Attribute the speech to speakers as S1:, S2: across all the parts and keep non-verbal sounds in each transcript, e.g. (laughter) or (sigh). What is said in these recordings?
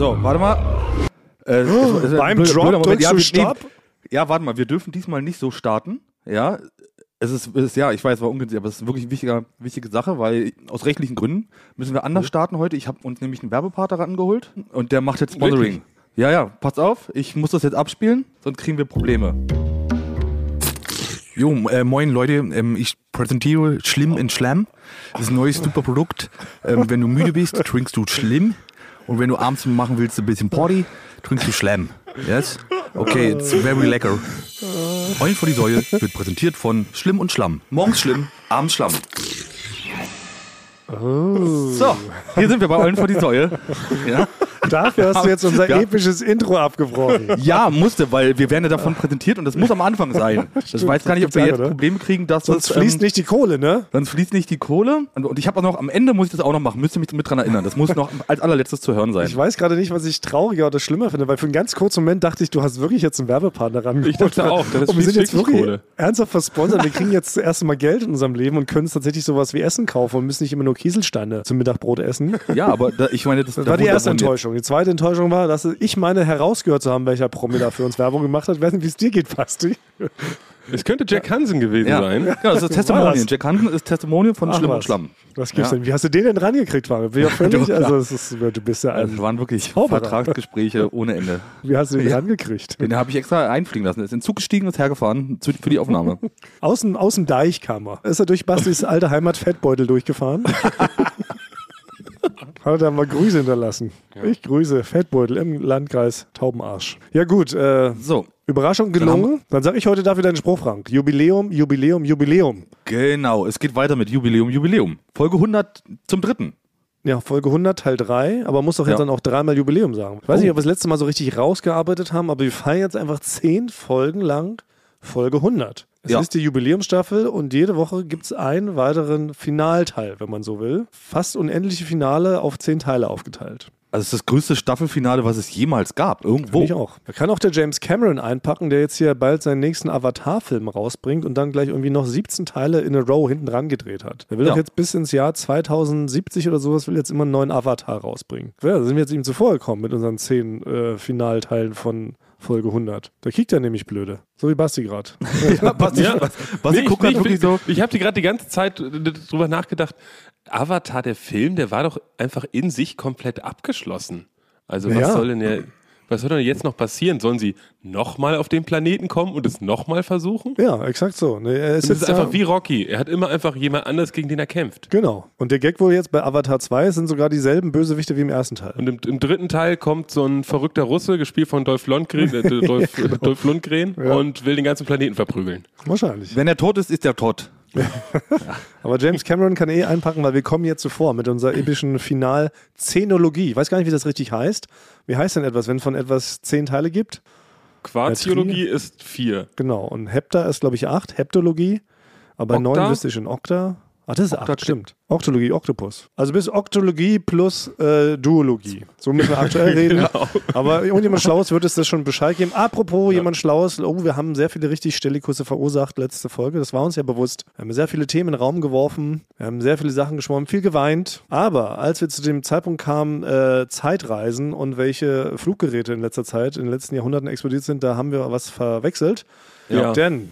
S1: So, warte mal. Äh, es- es-
S2: Beim
S1: blöder-
S2: Drop
S1: blöder
S2: drückst
S1: ja,
S2: du Stopp?
S1: Ja, warte mal, wir dürfen diesmal nicht so starten. Ja, es ist, es ist ja, ich weiß, war ungünstig, aber es ist wirklich eine wichtige, wichtige Sache, weil aus rechtlichen Gründen müssen wir anders starten heute. Ich habe uns nämlich einen Werbepartner rangeholt und der macht jetzt Sponsoring.
S3: Wirklich?
S1: Ja, ja, pass auf, ich muss das jetzt abspielen, sonst kriegen wir Probleme. Jo, äh, moin Leute, ähm, ich präsentiere Schlimm in Schlamm. Das ist ein neues super Produkt. Ähm, wenn du müde bist, trinkst du Schlimm. Und wenn du abends machen willst, ein bisschen Party, trinkst du Schlamm. Yes? Okay, it's very lecker. Eulen vor die Säule wird präsentiert von Schlimm und Schlamm. Morgens Schlimm, abends Schlamm. So, hier sind wir bei Eulen vor die Säule. Ja.
S2: Dafür hast du jetzt unser
S1: Ja.
S2: episches Intro abgebrochen.
S1: Ja, musste, weil wir werden ja davon präsentiert und das muss am Anfang sein. (laughs) Ich weiß gar nicht, ob wir jetzt
S2: ne?
S1: Probleme kriegen, dass
S2: Sonst
S1: das,
S2: fließt
S1: ähm,
S2: nicht die Kohle, ne?
S1: Sonst fließt nicht die Kohle. Und, und ich habe auch noch, am Ende muss ich das auch noch machen. Müsst ihr mich mit dran erinnern. Das muss noch (laughs) als allerletztes zu hören sein.
S2: Ich weiß gerade nicht, was ich trauriger oder schlimmer finde, weil für einen ganz kurzen Moment dachte ich, du hast wirklich jetzt einen Werbepartner ran.
S3: Ich dachte auch, das
S2: und wir sind jetzt
S3: wirklich
S2: wirklich
S3: Kohle.
S2: ernsthaft versponsert. Wir kriegen jetzt das erste Mal Geld in unserem Leben und können uns tatsächlich sowas wie Essen kaufen und müssen nicht immer nur Kieselsteine zum Mittagbrot essen.
S1: Ja, aber da, ich meine, das,
S2: Das
S1: da
S2: war die erste Enttäuschung. Die zweite Enttäuschung war, dass ich meine herausgehört zu haben, welcher Promi da für uns Werbung gemacht hat. Ich weiß nicht, wie es dir geht, Basti.
S3: Es könnte Jack Hansen gewesen
S1: Ja.
S3: sein.
S1: ja, das ist Testimonial. Jack Hansen ist Testimonial von
S2: Ach,
S1: Schlimm und
S2: was.
S1: Schlamm.
S2: Was gibt's
S1: Ja.
S2: denn? Wie hast du den denn rangekriegt, Fabian? Bin auch (laughs) völlig, also es ist, du bist ja
S1: Also,
S2: ein,
S1: es waren wirklich
S2: Zauberer.
S1: Vertragsgespräche ohne Ende. (laughs)
S2: wie hast du den
S1: Ja.
S2: rangekriegt?
S1: Den habe ich extra einfliegen lassen. Er ist in den Zug gestiegen und ist hergefahren für die Aufnahme. (laughs)
S2: Aus dem, aus dem Deich kam er. Ist er durch Bastis alte Heimat Fettbeutel durchgefahren? Hat er mal Grüße hinterlassen. Ich grüße Fettbeutel im Landkreis Taubenarsch. Ja gut, äh,
S1: So,
S2: Überraschung gelungen. Dann sage ich heute dafür deinen Spruch, Frank. Jubiläum, Jubiläum, Jubiläum.
S1: genau. Es geht weiter mit Jubiläum, Jubiläum. Folge 100 zum dritten.
S2: Ja, Folge 100, Teil 3, aber muss doch jetzt
S1: Ja.
S2: dann auch dreimal Jubiläum sagen. Ich weiß
S1: Oh.
S2: nicht, ob wir das letzte Mal so richtig rausgearbeitet haben, aber wir feiern jetzt einfach zehn Folgen lang Folge 100. Es
S1: Ja.
S2: ist die Jubiläumsstaffel und jede Woche gibt es einen weiteren Finalteil, wenn man so will. Fast unendliche Finale auf zehn Teile aufgeteilt.
S1: Also es ist das größte Staffelfinale, was es jemals gab. Irgendwo.
S2: Ich auch. Da kann auch der James Cameron einpacken, der jetzt hier bald seinen nächsten Avatar-Film rausbringt und dann gleich irgendwie noch 17 Teile in a row hinten dran gedreht hat. Der will
S1: Ja.
S2: doch jetzt bis ins Jahr 2070 oder sowas, will jetzt immer einen neuen Avatar rausbringen. Ja, da sind wir jetzt ihm zuvor gekommen mit unseren 10 äh, Finalteilen von Folge 100. Da kriegt er nämlich blöde. So wie Basti gerade. (laughs)
S1: Ja, Basti,
S3: Ja.
S1: Basti
S3: Nee,
S1: guckt
S3: ich,
S1: halt wirklich
S3: ich,
S1: so.
S3: ich habe die gerade die ganze Zeit drüber nachgedacht. Avatar, der Film, der war doch einfach in sich komplett abgeschlossen. Also was
S2: Ja.
S3: soll denn der, was soll denn jetzt noch passieren? Sollen sie nochmal auf den Planeten kommen und es nochmal versuchen?
S2: Ja, exakt so. Ne, er ist
S3: einfach
S2: da-
S3: wie Rocky. Er hat immer einfach jemand anders, gegen den er kämpft.
S2: Genau. Und der Gag wohl jetzt bei Avatar 2 sind sogar dieselben Bösewichte wie im ersten Teil.
S3: Und im, im dritten Teil kommt so ein verrückter Russe, gespielt von Dolph Lundgren, äh, (laughs) Dolph, Dolph Lundgren
S2: Ja.
S3: und will den ganzen Planeten verprügeln.
S2: Wahrscheinlich.
S1: Wenn er tot ist, ist er tot. (laughs)
S2: Aber James Cameron kann eh einpacken, weil wir kommen jetzt zuvor mit unserer epischen Final-Zenologie. Ich weiß gar nicht, wie das richtig heißt. Wie heißt denn etwas, wenn von etwas zehn Teile gibt?
S3: Quarziologie ist vier.
S2: Genau. Und Hepta ist, glaube ich, acht. Heptologie. Aber bei
S3: Okta?
S2: neun wüsste ich schon Okta. Ach, das ist
S1: Okta-
S2: acht, stimmt. Oktologie, Oktopus. Also bis Oktologie plus äh, Duologie. So müssen wir aktuell (laughs) reden.
S3: Genau.
S2: Aber irgendjemand (laughs) Schlaues wird es das schon Bescheid geben. Apropos jemand Schlaues, oh, wir haben sehr viele richtig Stellikusse verursacht letzte Folge. Das war uns ja bewusst. Wir haben sehr viele Themen in den Raum geworfen. Wir haben sehr viele Sachen geschwommen, viel geweint. Aber als wir zu dem Zeitpunkt kamen, äh, Zeitreisen und welche Fluggeräte in letzter Zeit, in den letzten Jahrhunderten explodiert sind, da haben wir was verwechselt.
S3: Ja.
S2: Denn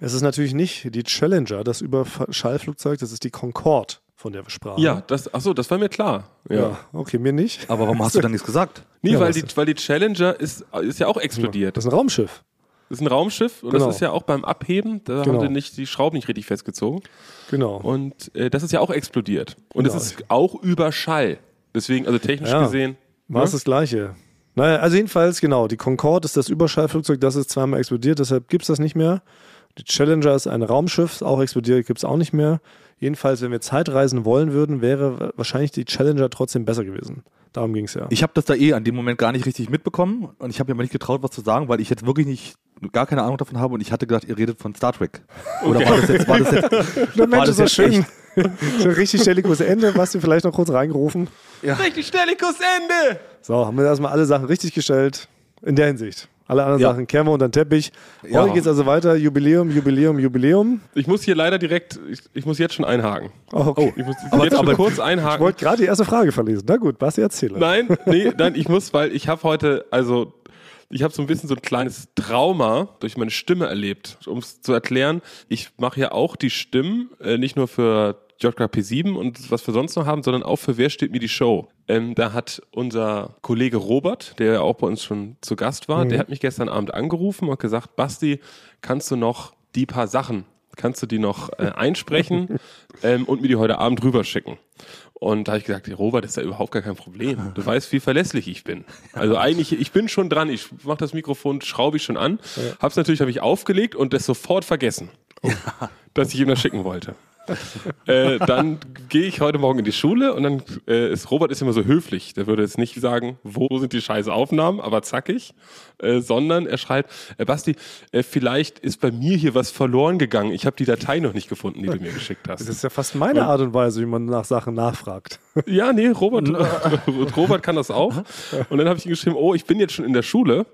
S2: es ist natürlich nicht die Challenger, das Überschallflugzeug, das ist die Concorde, von der wir sprachen.
S3: Ja, das, achso, das war mir klar. Ja.
S2: Ja, okay, mir nicht.
S1: Aber warum hast du dann nichts gesagt? (laughs)
S3: Nee,
S2: Ja,
S3: weil, die, weil die Challenger ist, ist ja auch explodiert.
S2: Das ist ein Raumschiff.
S3: Das ist ein Raumschiff und
S2: Genau.
S3: das ist ja auch beim Abheben, da
S2: Genau.
S3: haben sie nicht die Schrauben nicht richtig festgezogen.
S2: Genau.
S3: Und äh, das ist ja auch explodiert. Und
S2: Genau.
S3: es ist auch über Schall. Deswegen, also technisch
S2: Ja.
S3: gesehen.
S2: War es
S3: ne?
S2: das Gleiche? Naja, also jedenfalls, genau, die Concorde ist das Überschallflugzeug, das ist zweimal explodiert, deshalb gibt es das nicht mehr. Die Challenger ist ein Raumschiff, auch explodiert, gibt es auch nicht mehr. Jedenfalls, wenn wir Zeitreisen wollen würden, wäre wahrscheinlich die Challenger trotzdem besser gewesen. Darum ging es ja.
S1: Ich habe das da eh an dem Moment gar nicht richtig mitbekommen und ich habe mir aber nicht getraut, was zu sagen, weil ich jetzt wirklich nicht gar keine Ahnung davon habe und ich hatte gedacht, ihr redet von Star Trek. Oder war das jetzt, war das jetzt, (laughs)
S2: Der Mensch
S1: das
S2: ist schön. so (laughs) richtig stelliges Ende, du vielleicht noch kurz reingerufen.
S3: Richtig Stellikus Ende!
S2: So, haben wir erstmal alle Sachen richtig gestellt. In der Hinsicht. Alle anderen
S1: Ja.
S2: Sachen wir unter den Teppich.
S1: Ja.
S2: Heute geht es also weiter. Jubiläum, Jubiläum, Jubiläum.
S3: Ich muss hier leider direkt, ich, ich muss jetzt schon einhaken.
S2: Oh, okay.
S3: Ich muss
S1: Aber-
S3: jetzt schon
S1: aber-
S3: kurz
S2: ich
S3: einhaken.
S2: wollte gerade die erste Frage verlesen. Na gut, Basti, erzähle.
S3: Nein, nee, nein, ich muss, weil ich habe heute, also ich habe so ein bisschen so ein kleines Trauma durch meine Stimme erlebt. Um es zu erklären, ich mache ja auch die Stimmen, äh, nicht nur für JKP7 und was wir sonst noch haben, sondern auch für Wer steht mir die Show. Ähm, da hat unser Kollege Robert, der ja auch bei uns schon zu Gast war, der hat mich gestern Abend angerufen und gesagt, Basti, kannst du noch die paar Sachen, kannst du die noch äh, einsprechen (laughs) ähm, und mir die heute Abend rüberschicken? Und da habe ich gesagt, Robert, ist ja überhaupt gar kein Problem. Du (laughs) weißt, wie verlässlich ich bin. Also eigentlich, ich bin schon dran. Ich mache das Mikrofon, schraube ich schon an. Hab's natürlich, habe ich aufgelegt und das sofort vergessen, dass ich ihm das schicken wollte. (laughs) äh, dann gehe ich heute Morgen in die Schule und dann äh, ist Robert ist immer so höflich. Der würde jetzt nicht sagen, wo sind die scheiße Aufnahmen, aber zackig, äh, sondern er schreibt, äh, Basti, äh, vielleicht ist bei mir hier was verloren gegangen. Ich habe die Datei noch nicht gefunden, die du mir geschickt hast.
S2: Das ist ja fast meine Art und Weise, wie man nach Sachen nachfragt.
S3: Ja, nee, Robert, (laughs) (laughs) Robert kann das auch. Und dann habe ich ihm geschrieben, oh, ich bin jetzt schon in der Schule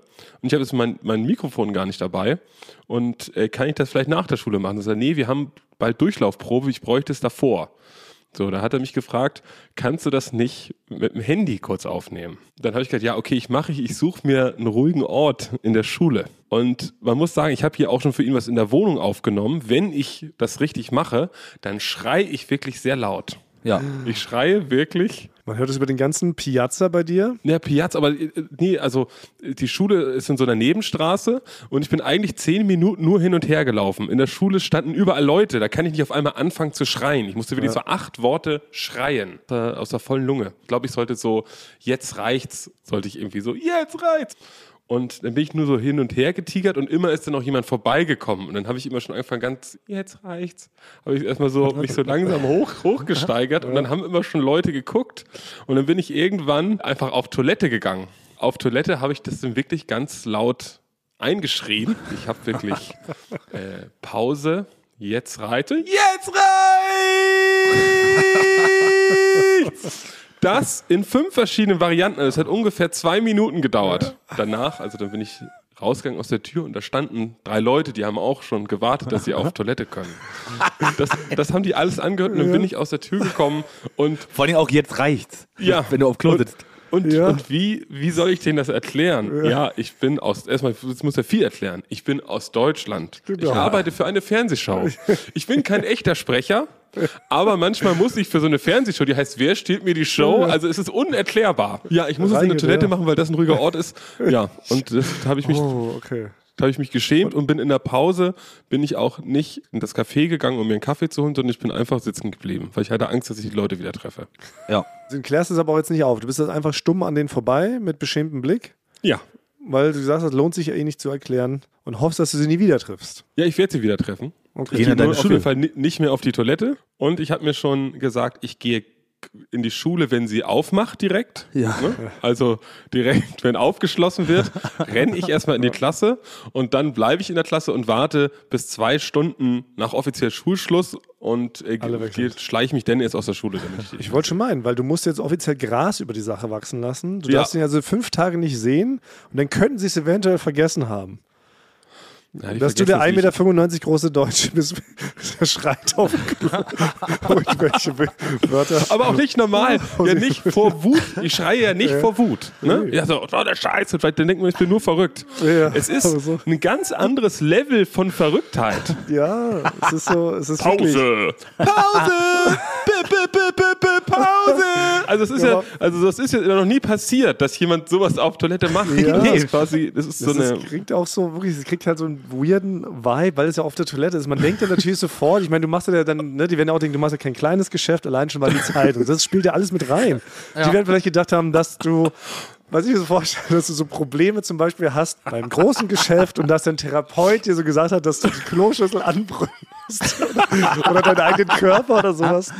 S3: und ich habe jetzt mein, mein Mikrofon gar nicht dabei. Und äh, kann ich das vielleicht nach der Schule machen? Er sagt, nee, wir haben bald Durchlaufprobe, ich bräuchte es davor. So, da hat er mich gefragt, kannst du das nicht mit dem Handy kurz aufnehmen? Dann habe ich gesagt, ja, okay, ich mache ich, ich suche mir einen ruhigen Ort in der Schule. Und man muss sagen, ich habe hier auch schon für ihn was in der Wohnung aufgenommen. Wenn ich das richtig mache, dann schrei ich wirklich sehr laut.
S1: Ja.
S3: Ich schreie wirklich.
S2: Man hört es über den ganzen Piazza bei dir.
S3: Ja, Piazza, aber äh, nee, also die Schule ist in so einer Nebenstraße und ich bin eigentlich zehn Minuten nur hin und her gelaufen. In der Schule standen überall Leute, da kann ich nicht auf einmal anfangen zu schreien. Ich musste wirklich so acht Worte schreien äh, aus der vollen Lunge. Ich glaube, ich sollte so, jetzt reicht's, sollte ich irgendwie so, jetzt reicht's. Und dann bin ich nur so hin und her getigert und immer ist dann auch jemand vorbeigekommen. Und dann habe ich immer schon angefangen, ganz, jetzt reicht's. Habe ich erstmal so (laughs) mich so langsam hoch, hochgesteigert und dann haben immer schon Leute geguckt. Und dann bin ich irgendwann einfach auf Toilette gegangen. Auf Toilette habe ich das dann wirklich ganz laut eingeschrien. Ich habe wirklich (laughs) äh, Pause, jetzt reite, jetzt reicht's! (laughs) Das in fünf verschiedenen Varianten. Das hat ungefähr zwei Minuten gedauert. Danach, also dann bin ich rausgegangen aus der Tür und da standen drei Leute, die haben auch schon gewartet, dass sie auf Toilette können. Das, das haben die alles angehört und dann bin ich aus der Tür gekommen und
S1: Vor allem auch jetzt reicht's.
S3: Ja.
S1: Wenn du auf Klo sitzt.
S3: Und,
S2: Ja.
S3: und wie, wie soll ich denen das erklären? Ja, ich bin aus, erstmal, jetzt muss er viel erklären. Ich bin aus Deutschland. Ich
S2: Ja.
S3: arbeite für eine Fernsehschau. (laughs) Ich bin kein echter Sprecher, aber manchmal muss ich für so eine Fernsehshow, die heißt Wer steht mir die Show? Also es ist unerklärbar. Ja, ich muss es in der Toilette
S2: ja.
S3: machen, weil das ein ruhiger Ort ist. Ja, und das habe ich mich
S2: Oh, okay.
S3: Da habe ich mich geschämt und bin in der Pause, bin ich auch nicht in das Café gegangen, um mir einen Kaffee zu holen, sondern ich bin einfach sitzen geblieben, weil ich hatte Angst, dass ich die Leute wieder treffe.
S1: Ja.
S2: Du klärst es aber auch jetzt nicht auf. Du bist jetzt einfach stumm an denen vorbei mit beschämtem Blick,
S3: Ja.
S2: weil du sagst, das lohnt sich ja eh nicht zu erklären und hoffst, dass du sie nie wieder triffst.
S3: Ja, ich werde sie wieder treffen.
S2: Okay.
S3: Ich gehe auf jeden Fall ni- nicht mehr auf die Toilette. Und ich habe mir schon gesagt, ich gehe in die Schule, wenn sie aufmacht direkt.
S1: Ja.
S3: Ne? Also direkt, wenn aufgeschlossen wird, renne ich erstmal in die Klasse und dann bleibe ich in der Klasse und warte bis zwei Stunden nach offiziell Schulschluss und äh, schleiche mich dann erst aus der Schule. Damit ich,
S2: Ich wollte schon meinen, weil du musst jetzt offiziell Gras über die Sache wachsen lassen. Du
S3: Ja.
S2: darfst ihn also fünf Tage nicht sehen und dann könnten sie es eventuell vergessen haben.
S3: Ja,
S2: Dass du der
S3: vergessen es
S2: 1,95 Meter große Deutsche bist, (laughs) der schreit auf. Irgendwelche Wö- Wörter.
S3: Aber auch nicht normal. (laughs) Ja, nicht vor Wut. Ich schreie ja nicht vor Wut. Ne? Ja, so, oh, der Scheiße. Vielleicht dann denkt man, ich bin nur verrückt.
S2: Ja,
S3: es ist
S2: so.
S3: ein ganz anderes Level von Verrücktheit.
S2: Ja, es ist so, es ist wirklich.
S3: Pause! (laughs) Pause! Also, es ist ja, also, das ist ja noch nie passiert, dass jemand sowas auf Toilette macht.
S2: Ja.
S3: Das ist quasi, das ist so
S2: Das
S3: eine.
S2: ist, kriegt auch so wirklich, es kriegt halt so einen weirden Vibe, weil es ja auf der Toilette ist. Man denkt ja natürlich (laughs) sofort, ich meine, du machst ja dann, ne, die werden ja auch denken, du machst ja kein kleines Geschäft, allein schon mal die Zeitung. Das spielt ja alles mit rein. Die werden vielleicht gedacht haben, dass du, was ich mir so vorstelle, dass du so Probleme zum Beispiel hast beim großen Geschäft und dass dein Therapeut dir so gesagt hat, dass du die Kloschüssel anbrüllst oder, (laughs) oder deinen eigenen Körper oder sowas.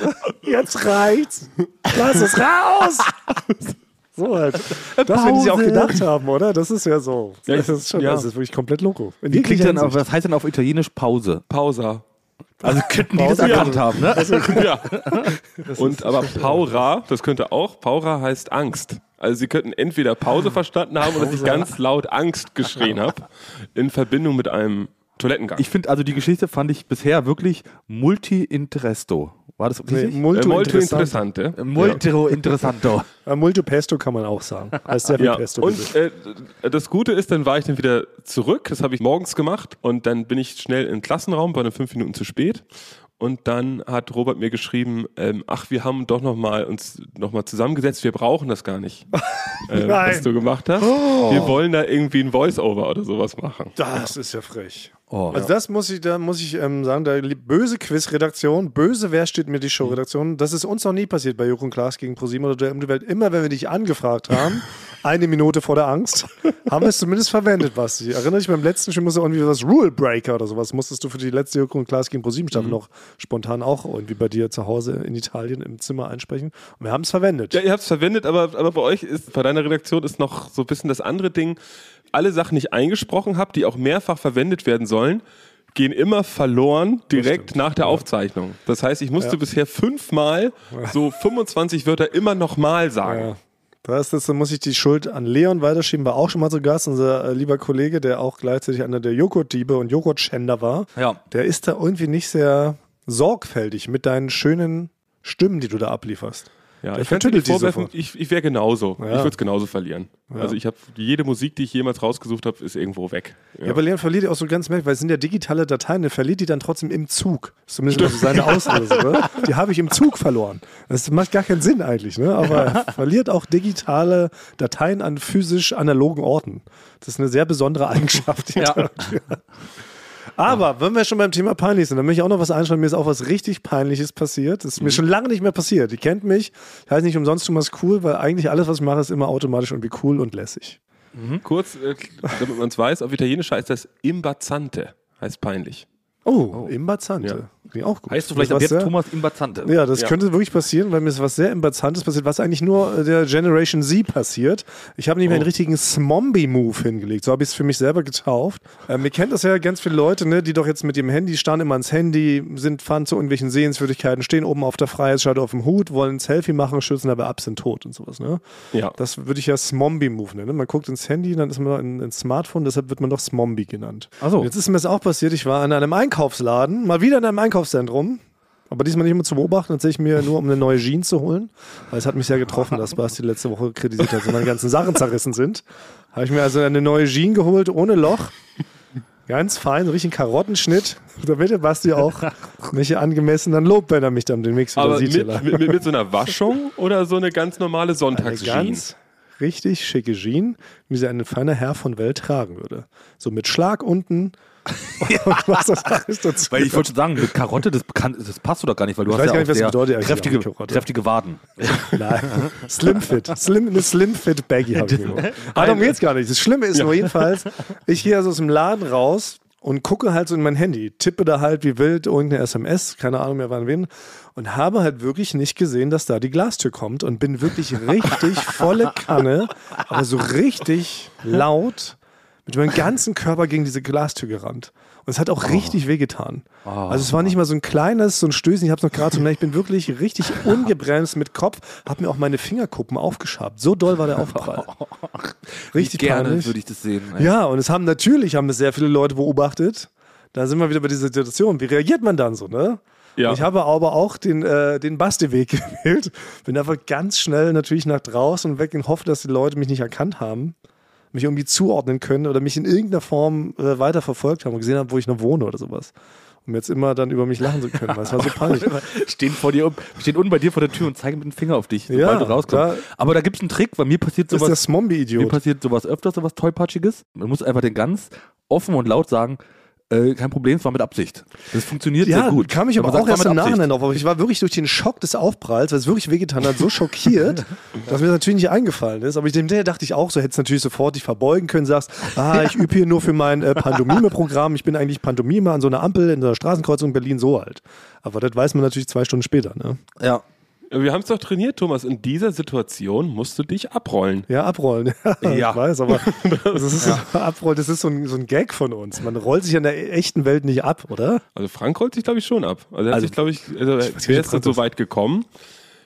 S2: Jetzt reicht's. Lass es raus. So halt. Das werden sie auch
S1: Pause.
S2: gedacht haben, oder? Das ist ja so.
S3: Ja,
S2: das ist schon,
S3: ja.
S2: das ist wirklich komplett loco.
S1: Kriegt
S2: jeglicher
S1: dann, auf- was heißt denn auf Italienisch Pause?
S3: Pausa.
S1: Also könnten die das
S2: Pause,
S1: erkannt haben, ne?
S3: Ja. Und aber Paura, das könnte auch, Paura heißt Angst. Also sie könnten entweder Pause verstanden haben oder dass ich ganz laut Angst geschrien habe in Verbindung mit einem Toilettengang.
S1: Ich finde, also die Geschichte fand ich bisher wirklich multi-interesto. War das
S2: Nee,
S1: richtig?
S2: multo
S3: äh,
S2: interessant.
S3: interessante.
S1: Multi-interessanto.
S2: Äh, Multo Pesto kann man auch sagen. Heißt sehr viel
S3: Ja,
S2: Pesto.
S3: und äh, das Gute ist, dann war ich dann wieder zurück. Das habe ich morgens gemacht und dann bin ich schnell in den Klassenraum, war dann fünf Minuten zu spät. Und dann hat Robert mir geschrieben, ähm, ach, wir haben doch noch mal uns noch mal zusammengesetzt, wir brauchen das gar nicht, (laughs) äh,
S2: Nein.
S3: was du gemacht hast. Wir wollen da irgendwie ein Voice-Over oder sowas machen.
S2: das ist ja frech.
S1: Oh.
S2: Also das muss ich, da muss ich ähm, sagen, da böse Quiz-Redaktion, böse Wer steht mir die Show-Redaktion, das ist uns noch nie passiert bei Joko und Klaas gegen ProSieben oder der die Welt. Immer wenn wir dich angefragt haben, (laughs) eine Minute vor der Angst, (laughs) haben wir es zumindest verwendet, Basti. Erinnere dich, beim letzten Spiel musste irgendwie was Rule Breaker oder sowas, musstest du für die letzte Joko und Klaas gegen ProSieben Staffel noch spontan auch irgendwie bei dir zu Hause in Italien im Zimmer einsprechen. Und wir haben es verwendet.
S3: Ja, ihr habt es verwendet, aber, aber bei euch ist, bei deiner Redaktion ist noch so ein bisschen das andere Ding, alle Sachen, die ich eingesprochen habe, die auch mehrfach verwendet werden sollen, gehen immer verloren direkt nach der Aufzeichnung. Das heißt, ich musste
S2: Ja.
S3: bisher fünfmal so (laughs) 25 Wörter immer nochmal sagen.
S2: Ja. Da, ist das, da muss ich die Schuld an Leon weiterschieben, war auch schon mal zu Gast, unser äh, lieber Kollege, der auch gleichzeitig einer der Joghurtdiebe und Joghurtschänder war.
S1: Ja.
S2: Der ist da irgendwie nicht sehr sorgfältig mit deinen schönen Stimmen, die du da ablieferst.
S3: Ja, ich könnte dir vorwerfen, ich, ich wäre genauso.
S2: Ja.
S3: Ich würde es genauso verlieren. Also ich habe jede Musik, die ich jemals rausgesucht habe, ist irgendwo weg.
S2: Ja. aber Leon verliert die auch so ganz merkwürdig, weil es sind ja digitale Dateien, der verliert die dann trotzdem im Zug. Das ist zumindest also seine Auslöse. Ne? Die habe ich im Zug verloren. Das macht gar keinen Sinn eigentlich, ne? aber er (laughs) verliert auch digitale Dateien an physisch analogen Orten. Das ist eine sehr besondere Eigenschaft. Die
S1: Ja.
S2: Er. Aber wenn wir schon beim Thema peinlich sind, dann möchte ich auch noch was einschreiben. Mir ist auch was richtig Peinliches passiert. Das ist mir schon lange nicht mehr passiert. Die kennt mich. Ich heiße nicht umsonst Thomas Cool, weil eigentlich alles, was ich mache, ist immer automatisch irgendwie cool und lässig.
S3: Kurz, äh, damit man es weiß, auf Italienisch heißt das Imbazante. Heißt peinlich.
S2: Oh, Imbazante.
S3: Ja.
S2: Klingt auch gut.
S1: Heißt du vielleicht ab jetzt
S2: sehr-
S1: Thomas Imbazante?
S2: Ja, das
S3: Ja.
S2: könnte wirklich passieren, weil mir ist was sehr Imbazantes passiert, was eigentlich nur äh, der Generation Z passiert. Ich habe nämlich einen richtigen Smombie-Move hingelegt. So habe ich es für mich selber getauft. Ähm, ihr kennt das ja ganz viele Leute, ne, die doch jetzt mit ihrem Handy starren immer ans Handy, sind, fahren zu irgendwelchen Sehenswürdigkeiten, stehen oben auf der Freiheitsschale auf dem Hut, wollen ein Selfie machen, schützen aber ab, sind tot und sowas. Ne?
S3: Ja.
S2: Das würde ich ja Smombie-Move nennen. Man guckt ins Handy, dann ist man in, ins Smartphone, deshalb wird man doch Smombie genannt.
S1: So.
S2: Jetzt ist mir das auch passiert, ich war in einem Einkaufsladen, mal wieder in einem Einkaufszentrum. Aber diesmal nicht immer zu beobachten, tatsächlich mir nur um eine neue Jeans zu holen. Weil es hat mich sehr getroffen, dass Basti letzte Woche kritisiert hat, dass meine ganzen Sachen zerrissen sind. Habe ich mir also eine neue Jeans geholt, ohne Loch. Ganz fein, so richtig einen Karottenschnitt. Damit der Basti auch mich angemessen dann lobt, wenn er mich dann demnächst wieder
S3: Aber
S2: sieht.
S3: mit, mit, mit, so einer Waschung oder so eine ganz normale Sonntagsjeans?
S2: ganz richtig schicke Jeans, wie sie ein feiner Herr von Welt tragen würde. So mit Schlag unten. (laughs) Und was das alles dazu
S1: Weil ich wollte schon sagen, mit Karotte, das, kann, das passt doch gar nicht, weil du
S2: Ich
S1: hast
S2: weiß
S1: ja
S2: nicht, bedeutet
S1: kräftige, kräftige Waden. (laughs)
S2: Nein, Slimfit. Slim, eine Slimfit Baggy habe ich geholt. Aber (laughs) darum geht's gar nicht. Das Schlimme ist nur jedenfalls, ich gehe also aus dem Laden raus und gucke halt so in mein Handy, tippe da halt wie wild irgendeine SMS, keine Ahnung mehr wann wen, und habe halt wirklich nicht gesehen, dass da die Glastür kommt und bin wirklich richtig volle Kanne, aber so richtig laut mit meinem ganzen Körper gegen diese Glastür gerannt. Und es hat auch richtig wehgetan. Also es war nicht mal so ein kleines, so ein Stößen, ich habe es noch gerade so ich bin wirklich richtig (laughs) ungebremst mit Kopf, habe mir auch meine Fingerkuppen aufgeschabt. So doll war der Aufprall. (laughs) Richtig
S1: Gerne
S2: peinlich.
S1: würde ich das sehen. ey.
S2: Ja, und es haben natürlich haben es sehr viele Leute beobachtet. Da sind wir wieder bei dieser Situation. Wie reagiert man dann so, ne?
S3: Ja.
S2: Ich habe aber auch den, äh, den Basti-Weg (laughs) gewählt. Bin einfach ganz schnell natürlich nach draußen und weg und hoffe, dass die Leute mich nicht erkannt haben, mich irgendwie zuordnen können oder mich in irgendeiner Form äh, weiter verfolgt haben und gesehen haben, wo ich noch wohne oder sowas. Um jetzt immer dann über mich lachen zu können, weil es war so (laughs) peinlich.
S1: Stehen vor dir, stehen unten bei dir vor der Tür und zeigen mit dem Finger auf dich, sobald
S2: Ja,
S1: du rauskommst.
S2: da-
S1: Aber da gibt es einen Trick, weil mir passiert
S2: Das ist der
S1: sowas, mir passiert sowas öfter, sowas tollpatschiges. Man muss einfach den ganz offen und laut sagen, äh, kein Problem, es war mit Absicht. Das funktioniert
S2: Ja,
S1: sehr gut.
S2: kam ich aber
S1: man
S2: auch
S1: sagt,
S2: erst im. Nachhinein drauf. Aber ich war wirklich durch den Schock des Aufpralls, weil es wirklich wehgetan hat, so schockiert, (laughs) dass mir das natürlich nicht eingefallen ist. Aber ich dem der dachte ich auch, so hättest natürlich sofort dich verbeugen können, sagst, ah, ich übe hier nur für mein äh, Pantomime-Programm. Ich bin eigentlich Pantomime an so einer Ampel in der Straßenkreuzung in Berlin so alt. Aber das weiß man natürlich zwei Stunden später. Ne?
S1: Ja.
S3: Wir haben es doch trainiert, Thomas. In dieser Situation musst du dich abrollen.
S2: Ja, abrollen. (laughs)
S1: Ja.
S2: Ich weiß, aber (laughs) das ist, (laughs) abrollen, das ist so ein, so ein Gag von uns. Man rollt sich in der echten Welt nicht ab, oder?
S3: Also Frank rollt sich, glaube ich, schon ab. Also er hat
S1: Also-
S3: sich, glaube ich, also ist dann
S2: ob
S3: so weit gekommen,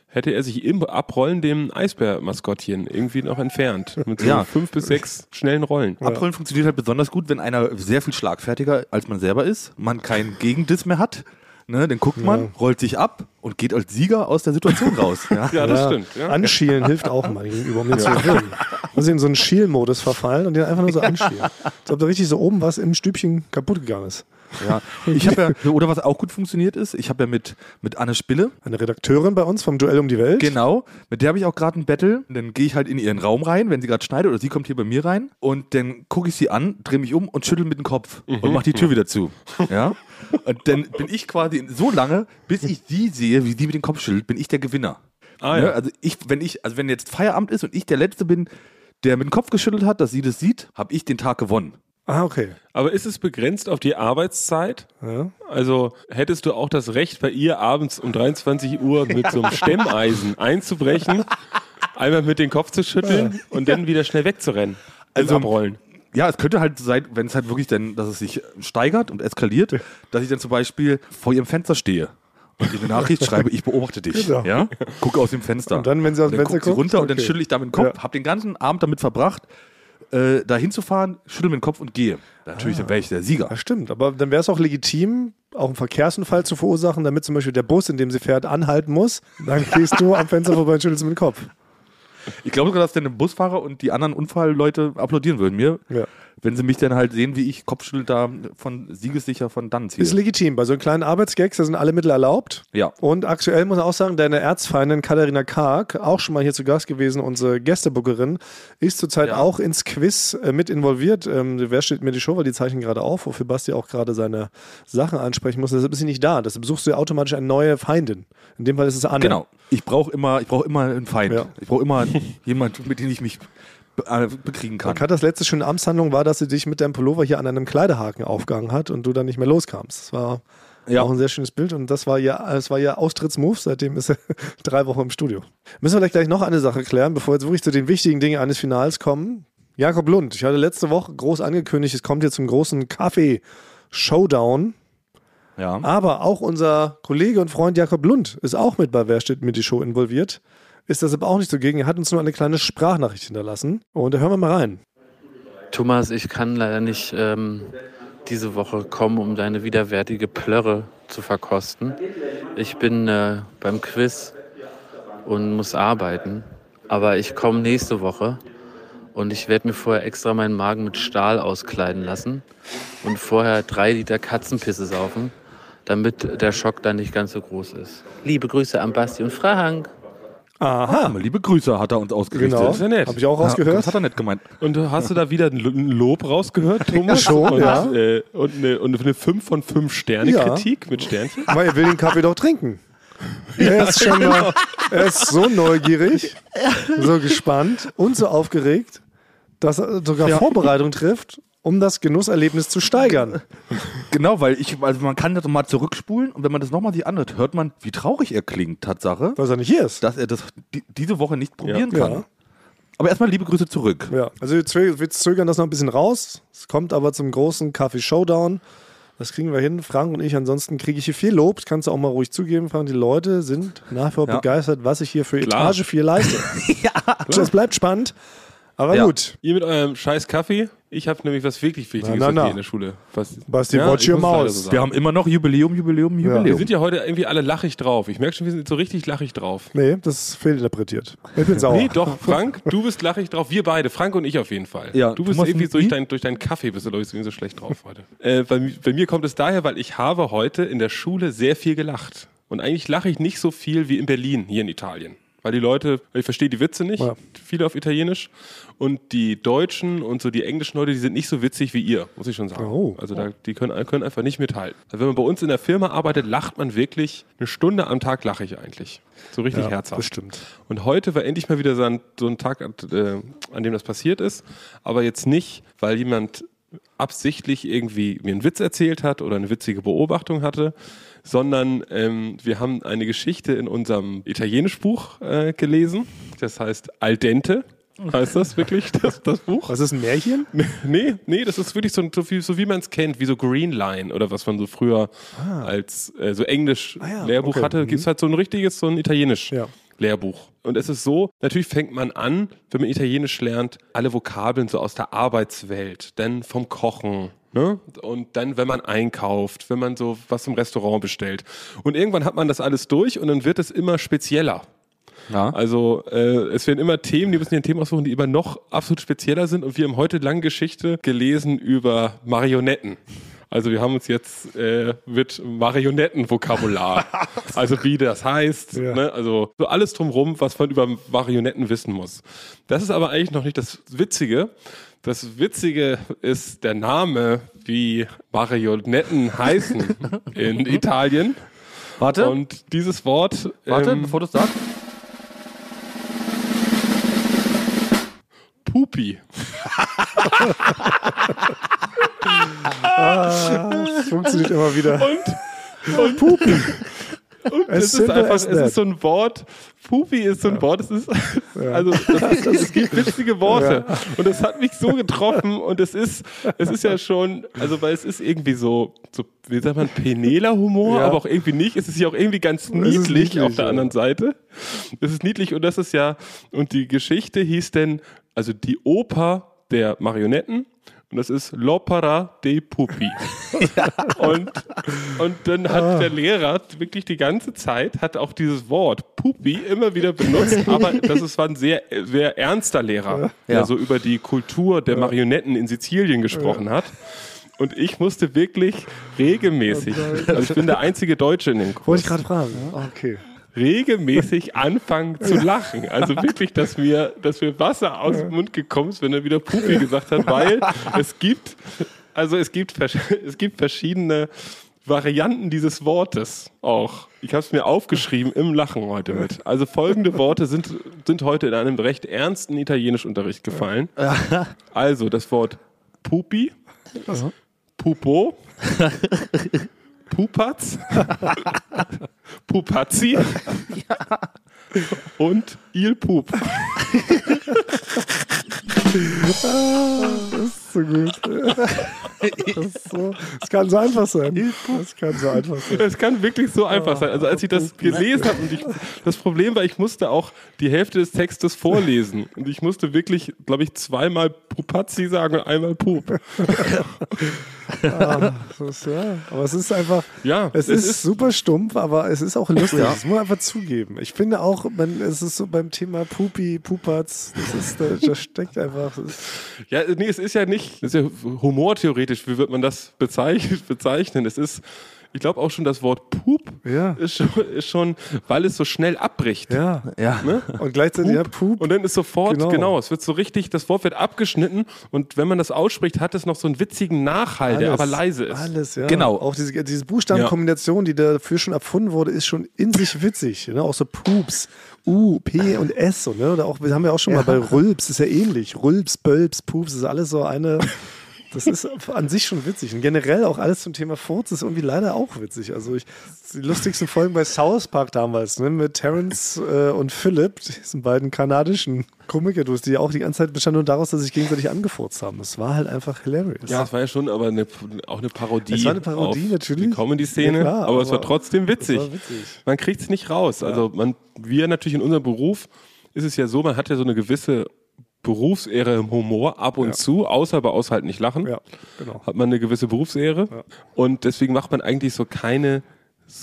S3: hätte er sich im Abrollen dem Eisbär-Maskottchen irgendwie noch entfernt. Mit so
S1: Ja.
S3: fünf bis sechs schnellen Rollen.
S1: Abrollen funktioniert halt besonders gut, wenn einer sehr viel schlagfertiger als man selber ist, man keinen Gegendiss mehr hat. Ne, dann guckt man, rollt sich ab und geht als Sieger aus der Situation raus. Ja. (laughs)
S3: Ja, das stimmt. Ja.
S2: Anschielen hilft auch mal gegenüber, um den zu gewinnen. Muss in so einen Schielmodus verfallen und den einfach nur so anschielen. Als ob da richtig so oben was im Stübchen kaputt gegangen ist.
S1: Ja. Ich habe ja, oder was auch gut funktioniert ist, ich habe ja mit, mit Anne Spille,
S2: Eine Redakteurin bei uns vom Duell um die Welt.
S1: genau, mit der habe ich auch gerade ein Battle. Dann gehe ich halt in ihren Raum rein, wenn sie gerade schneidet, oder sie kommt hier bei mir rein und dann gucke ich sie an, drehe mich um und schüttel mit dem Kopf und mache die Tür wieder zu. Ja. Und dann bin ich quasi so lange, bis ich sie sehe, wie sie mit dem Kopf schüttelt, bin ich der Gewinner.
S3: Ah,
S1: Ne?
S3: ja.
S1: Also ich, wenn ich, also wenn jetzt Feierabend ist und ich der Letzte bin, der mit dem Kopf geschüttelt hat, dass sie das sieht, habe ich den Tag gewonnen.
S2: Ah, okay.
S3: Aber ist es begrenzt auf die Arbeitszeit?
S2: Ja.
S3: Also hättest du auch das Recht, bei ihr abends um 23 Uhr mit so einem (laughs) Stemmeisen einzubrechen, einmal mit den Kopf zu schütteln und dann wieder schnell wegzurennen? Also
S1: Also-
S3: abrollen.
S1: Ja, es könnte halt sein, wenn es halt wirklich dann, dass es sich steigert und eskaliert, dass ich dann zum Beispiel vor ihrem Fenster stehe und ihr eine Nachricht schreibe, ich beobachte dich.
S2: Genau.
S1: Ja? Gucke aus dem Fenster.
S2: Und dann, wenn sie aus dem Fenster
S1: guckt
S2: guckt?
S1: runter und dann
S2: Okay.
S1: schüttel ich da mit dem Kopf,
S2: Ja.
S1: hab den ganzen Abend damit verbracht, äh, da hinzufahren, schüttel mit dem Kopf und gehe. Natürlich, dann wäre ich der Sieger.
S2: Ja, stimmt. Aber dann wäre es auch legitim, auch einen Verkehrsunfall zu verursachen, damit zum Beispiel der Bus, in dem sie fährt, anhalten muss. Dann gehst du am Fenster vorbei und schüttelst mit dem Kopf.
S1: Ich glaube sogar, dass der Busfahrer und die anderen Unfallleute applaudieren würden mir,
S2: Ja.
S1: Wenn sie mich dann halt sehen, wie ich Kopfschüttel da von siegessicher von dann ziehe.
S2: Ist legitim. Bei so kleinen Arbeitsgags, da sind alle Mittel erlaubt.
S1: Ja.
S2: Und aktuell muss man auch sagen, deine Erzfeindin Katharina Karg, auch schon mal hier zu Gast gewesen, unsere Gästebookerin, ist zurzeit
S1: Ja.
S2: auch ins Quiz äh, mit involviert. Ähm, wer steht mir die Show, weil die zeichnen gerade auf, wofür Basti auch gerade seine Sachen ansprechen muss. Deshalb ist sie nicht da. Deshalb suchst du ja automatisch eine neue Feindin. In dem Fall ist es Anne.
S1: Genau. Ich brauche immer, ich brauche immer einen Feind.
S2: Ja.
S1: Ich brauche immer (laughs) jemanden, mit dem ich mich bekriegen kann.
S2: Katas letzte schöne Amtshandlung war, dass sie dich mit deinem Pullover hier an einem Kleiderhaken aufgehangen hat und du dann nicht mehr loskamst. Das war
S1: Ja.
S2: auch ein sehr schönes Bild und das war ihr, das war ihr Austrittsmove. Seitdem ist er (laughs) drei Wochen im Studio. Müssen wir vielleicht gleich noch eine Sache klären, bevor wir jetzt wirklich zu den wichtigen Dingen eines Finals kommen. Jakob Lund, ich hatte letzte Woche groß angekündigt, es kommt jetzt zum großen Kaffee-Showdown.
S1: Ja.
S2: Aber auch unser Kollege und Freund Jakob Lund ist auch mit bei Wer steht mit die Show involviert. Ist deshalb auch nicht zugegen. Er hat uns nur eine kleine Sprachnachricht hinterlassen. Und da hören wir mal rein.
S4: Thomas, ich kann leider nicht ähm, diese Woche kommen, um deine widerwärtige Plörre zu verkosten. Ich bin äh, beim Quiz und muss arbeiten. Aber ich komme nächste Woche und ich werde mir vorher extra meinen Magen mit Stahl auskleiden lassen und vorher drei Liter Katzenpisse saufen, damit der Schock dann nicht ganz so groß ist. Liebe Grüße an Basti und Frank.
S2: Aha.
S1: Liebe Grüße hat er uns ausgerichtet.
S2: Genau.
S3: ist ja nett.
S2: Habe ich auch
S1: Ja,
S2: rausgehört.
S1: das hat er nicht gemeint.
S3: Und hast du da wieder ein Lo- ein Lob rausgehört, Thomas?
S2: schon,
S3: und,
S2: ja.
S3: Äh, und, eine, und eine 5 von 5 Sterne
S2: Ja.
S3: Kritik mit Sternchen?
S2: Weil er will den Kaffee doch trinken. (laughs) Er ist schon mal, er ist so neugierig, so gespannt und so aufgeregt, dass er sogar Vorbereitung trifft, um das Genusserlebnis zu steigern. (laughs)
S1: Genau, weil ich, also man kann das mal zurückspulen und wenn man das nochmal sich anhört, hört man, wie traurig er klingt, Tatsache,
S2: Dass er nicht hier ist.
S1: dass er das die, diese Woche nicht probieren
S2: Ja.
S1: kann. Aber erstmal liebe Grüße zurück.
S2: Ja, also wir zö- wir zögern das noch ein bisschen raus. Es kommt aber zum großen Kaffee-Showdown. Das kriegen wir hin, Frank und ich. Ansonsten kriege ich hier viel Lob. Das kannst du auch mal ruhig zugeben, Frank. Die Leute sind nach wie vor
S1: Ja.
S2: begeistert, was ich hier für
S3: Klar.
S2: Etage 4 leiste. (laughs) Das bleibt spannend. Aber
S1: Ja.
S2: gut.
S3: Ihr mit eurem scheiß Kaffee? Ich habe nämlich was wirklich Wichtiges
S2: Na, na, na.
S3: hier in der Schule. Was,
S2: Basti, watch
S3: ich
S2: your mouth.
S3: so.
S1: Wir haben immer noch Jubiläum, Jubiläum, Jubiläum.
S3: Wir sind ja heute irgendwie alle lachig drauf. Ich merke schon, wir sind so richtig lachig drauf.
S2: Nee, das ist fehlinterpretiert. Ich bin sauer.
S3: Nee, doch, Frank, du bist lachig drauf. Wir beide, Frank und ich auf jeden Fall.
S1: Ja,
S3: du bist
S1: Thomas
S3: irgendwie durch, dein, durch deinen Kaffee bist du, glaube ich, irgendwie so schlecht drauf heute. (laughs) äh, bei, bei mir kommt es daher, weil ich habe heute in der Schule sehr viel gelacht. Und eigentlich lache ich nicht so viel wie in Berlin, hier in Italien. Weil die Leute, ich verstehe die Witze nicht,
S2: Ja.
S3: viele auf Italienisch. Und die Deutschen und so die englischen Leute, die sind nicht so witzig wie ihr, muss ich schon sagen.
S2: Oh.
S3: Also da, die können, können einfach nicht mithalten. Also wenn man bei uns in der Firma arbeitet, lacht man wirklich eine Stunde am Tag lache ich eigentlich. So richtig
S2: ja,
S3: herzhaft.
S2: das stimmt.
S3: Und heute war endlich mal wieder so ein, so ein Tag, äh, an dem das passiert ist. Aber jetzt nicht, weil jemand absichtlich irgendwie mir einen Witz erzählt hat oder eine witzige Beobachtung hatte, sondern ähm, wir haben eine Geschichte in unserem Italienischbuch äh, gelesen. Das heißt Al dente. Heißt das wirklich, (laughs) das, das Buch?
S2: Was ist ein Märchen? (laughs)
S3: Nee, nee, das ist wirklich so, so, wie, so wie man es kennt, wie so Green Line oder was man so früher als äh, so Englisch
S2: Ah ja,
S3: Lehrbuch
S2: okay.
S3: hatte,
S2: Mhm.
S3: gibt es halt so ein richtiges, so ein Italienisch
S2: Ja.
S3: Lehrbuch. Und es ist so, natürlich fängt man an, wenn man Italienisch lernt, alle Vokabeln so aus der Arbeitswelt, dann vom Kochen, Ne? Und dann, wenn man einkauft, wenn man so was im Restaurant bestellt. Und irgendwann hat man das alles durch und dann wird es immer spezieller.
S1: Ja.
S3: Also äh, es werden immer Themen, die müssen hier Themen aussuchen, die immer noch absolut spezieller sind. Und wir haben heute lange Geschichte gelesen über Marionetten. Also wir haben uns jetzt äh, mit Marionettenvokabular, (laughs) also wie das heißt,
S2: Ja.
S3: ne? also so alles drumrum, was man über Marionetten wissen muss. Das ist aber eigentlich noch nicht das Witzige. Das Witzige ist der Name, wie Marionetten heißen in (laughs) Italien.
S1: Warte,
S3: Und dieses Wort,
S1: warte,
S3: ähm,
S1: bevor du es sagst.
S3: Pupi. (laughs)
S2: Das funktioniert immer wieder.
S3: Und, und Pupi. (laughs) Und es ist einfach, es ist so ein Wort, Pupi ist so ein Wort, es ist, also, (laughs) das es gibt witzige Worte. Und das hat mich so getroffen und es ist, es ist ja (laughs) schon, also, weil es ist irgendwie so, so wie sagt man, peneler Humor,
S2: Ja.
S3: aber auch irgendwie nicht. Es ist ja auch irgendwie ganz niedlich,
S2: niedlich,
S3: auf der
S2: ja.
S3: anderen Seite. Es ist niedlich und das ist ja, und die Geschichte hieß denn, also die Oper der Marionetten. Und das ist L'Opera dei Pupi. (laughs) Und, und dann hat der Lehrer wirklich die ganze Zeit, hat auch dieses Wort Pupi immer wieder benutzt, (laughs) aber das ist, war ein sehr, sehr ernster Lehrer, der
S1: Ja.
S3: so über die Kultur der Marionetten in Sizilien gesprochen hat. Und ich musste wirklich regelmäßig, also ich bin der einzige Deutsche in dem Kurs,
S2: Wollte ich gerade fragen. Okay.
S3: Regelmäßig (laughs) anfangen zu lachen. Also wirklich, dass mir, dass mir Wasser aus dem Mund gekommen ist, wenn er wieder Pupi gesagt hat, weil (laughs) es gibt, also es gibt, es gibt verschiedene Varianten dieses Wortes auch. Ich habe es mir aufgeschrieben im Lachen heute mit. Also folgende Worte sind, sind heute in einem recht ernsten Italienischunterricht gefallen. (laughs) Also das Wort Pupi, Pupo, Pupatz, (laughs) Pupazzi? Und Il Pup. (laughs)
S2: Das so gut. (laughs) Das, so, das kann so einfach sein. Das kann so einfach sein.
S3: Es kann wirklich so einfach sein. Also als ich das gelesen habe und ich, das Problem war, ich musste auch die Hälfte des Textes vorlesen und ich musste wirklich, glaube ich, zweimal Pupazzi sagen und einmal Pup. (laughs)
S2: Ah, ist, ja. Aber es ist einfach,
S3: Ja,
S2: es,
S3: es
S2: ist,
S3: ist-
S2: super stumpf, aber es ist auch lustig.
S1: Ja.
S2: Das muss man einfach zugeben. Ich finde auch, man, es ist so beim Thema Pupi, Pupatz, das ist, da, da steckt einfach,
S3: Ja, nee, es ist ja nicht, es ist ja humortheoretisch, wie wird man das bezeichnen? (laughs) Es ist, ich glaube auch schon das Wort Pup
S2: ja,
S3: ist schon, ist schon, weil es so schnell abbricht.
S2: ja.
S1: Ja.
S3: Ne?
S2: Und gleichzeitig, ja, Pup.
S3: Und dann ist sofort,
S2: Genau.
S3: genau. es wird so richtig, das Wort wird abgeschnitten und wenn man das ausspricht, hat es noch so einen witzigen Nachhall, der aber leise ist.
S2: Alles, ja.
S1: Genau.
S2: Auch diese, diese Buchstabenkombination, die dafür schon erfunden wurde, ist schon in sich witzig. Ne? Auch so Pups, U, P und S. So, ne? Oder auch, wir haben ja auch schon mal bei Rülps, ist ja ähnlich. Rülps, Bölps, Pups, ist alles so eine. (laughs) Das ist an sich schon witzig. Und generell auch alles zum Thema Furz ist irgendwie leider auch witzig. Also ich, die lustigsten Folgen bei South Park damals, ne, mit Terrence äh, und Philip, diesen beiden kanadischen Komiker-Duos, die auch die ganze Zeit bestanden nur daraus, dass sie sich gegenseitig angefurzt haben. Das war halt einfach hilarious.
S3: Ja, es war ja schon aber eine, auch eine Parodie.
S2: Es war eine Parodie, natürlich.
S3: Die Comedy-Szene,
S2: Ja, klar,
S3: aber, es war
S2: aber
S3: trotzdem witzig.
S2: war witzig.
S3: Man kriegt es nicht raus. Also man, wir natürlich in unserem Beruf ist es ja so, man hat ja so eine gewisse Berufsehre im Humor ab und
S2: Ja.
S3: zu, außer bei Aus halt nicht lachen.
S2: Ja, genau.
S3: Hat man eine gewisse Berufsehre.
S2: Ja.
S3: Und deswegen macht man eigentlich so keine,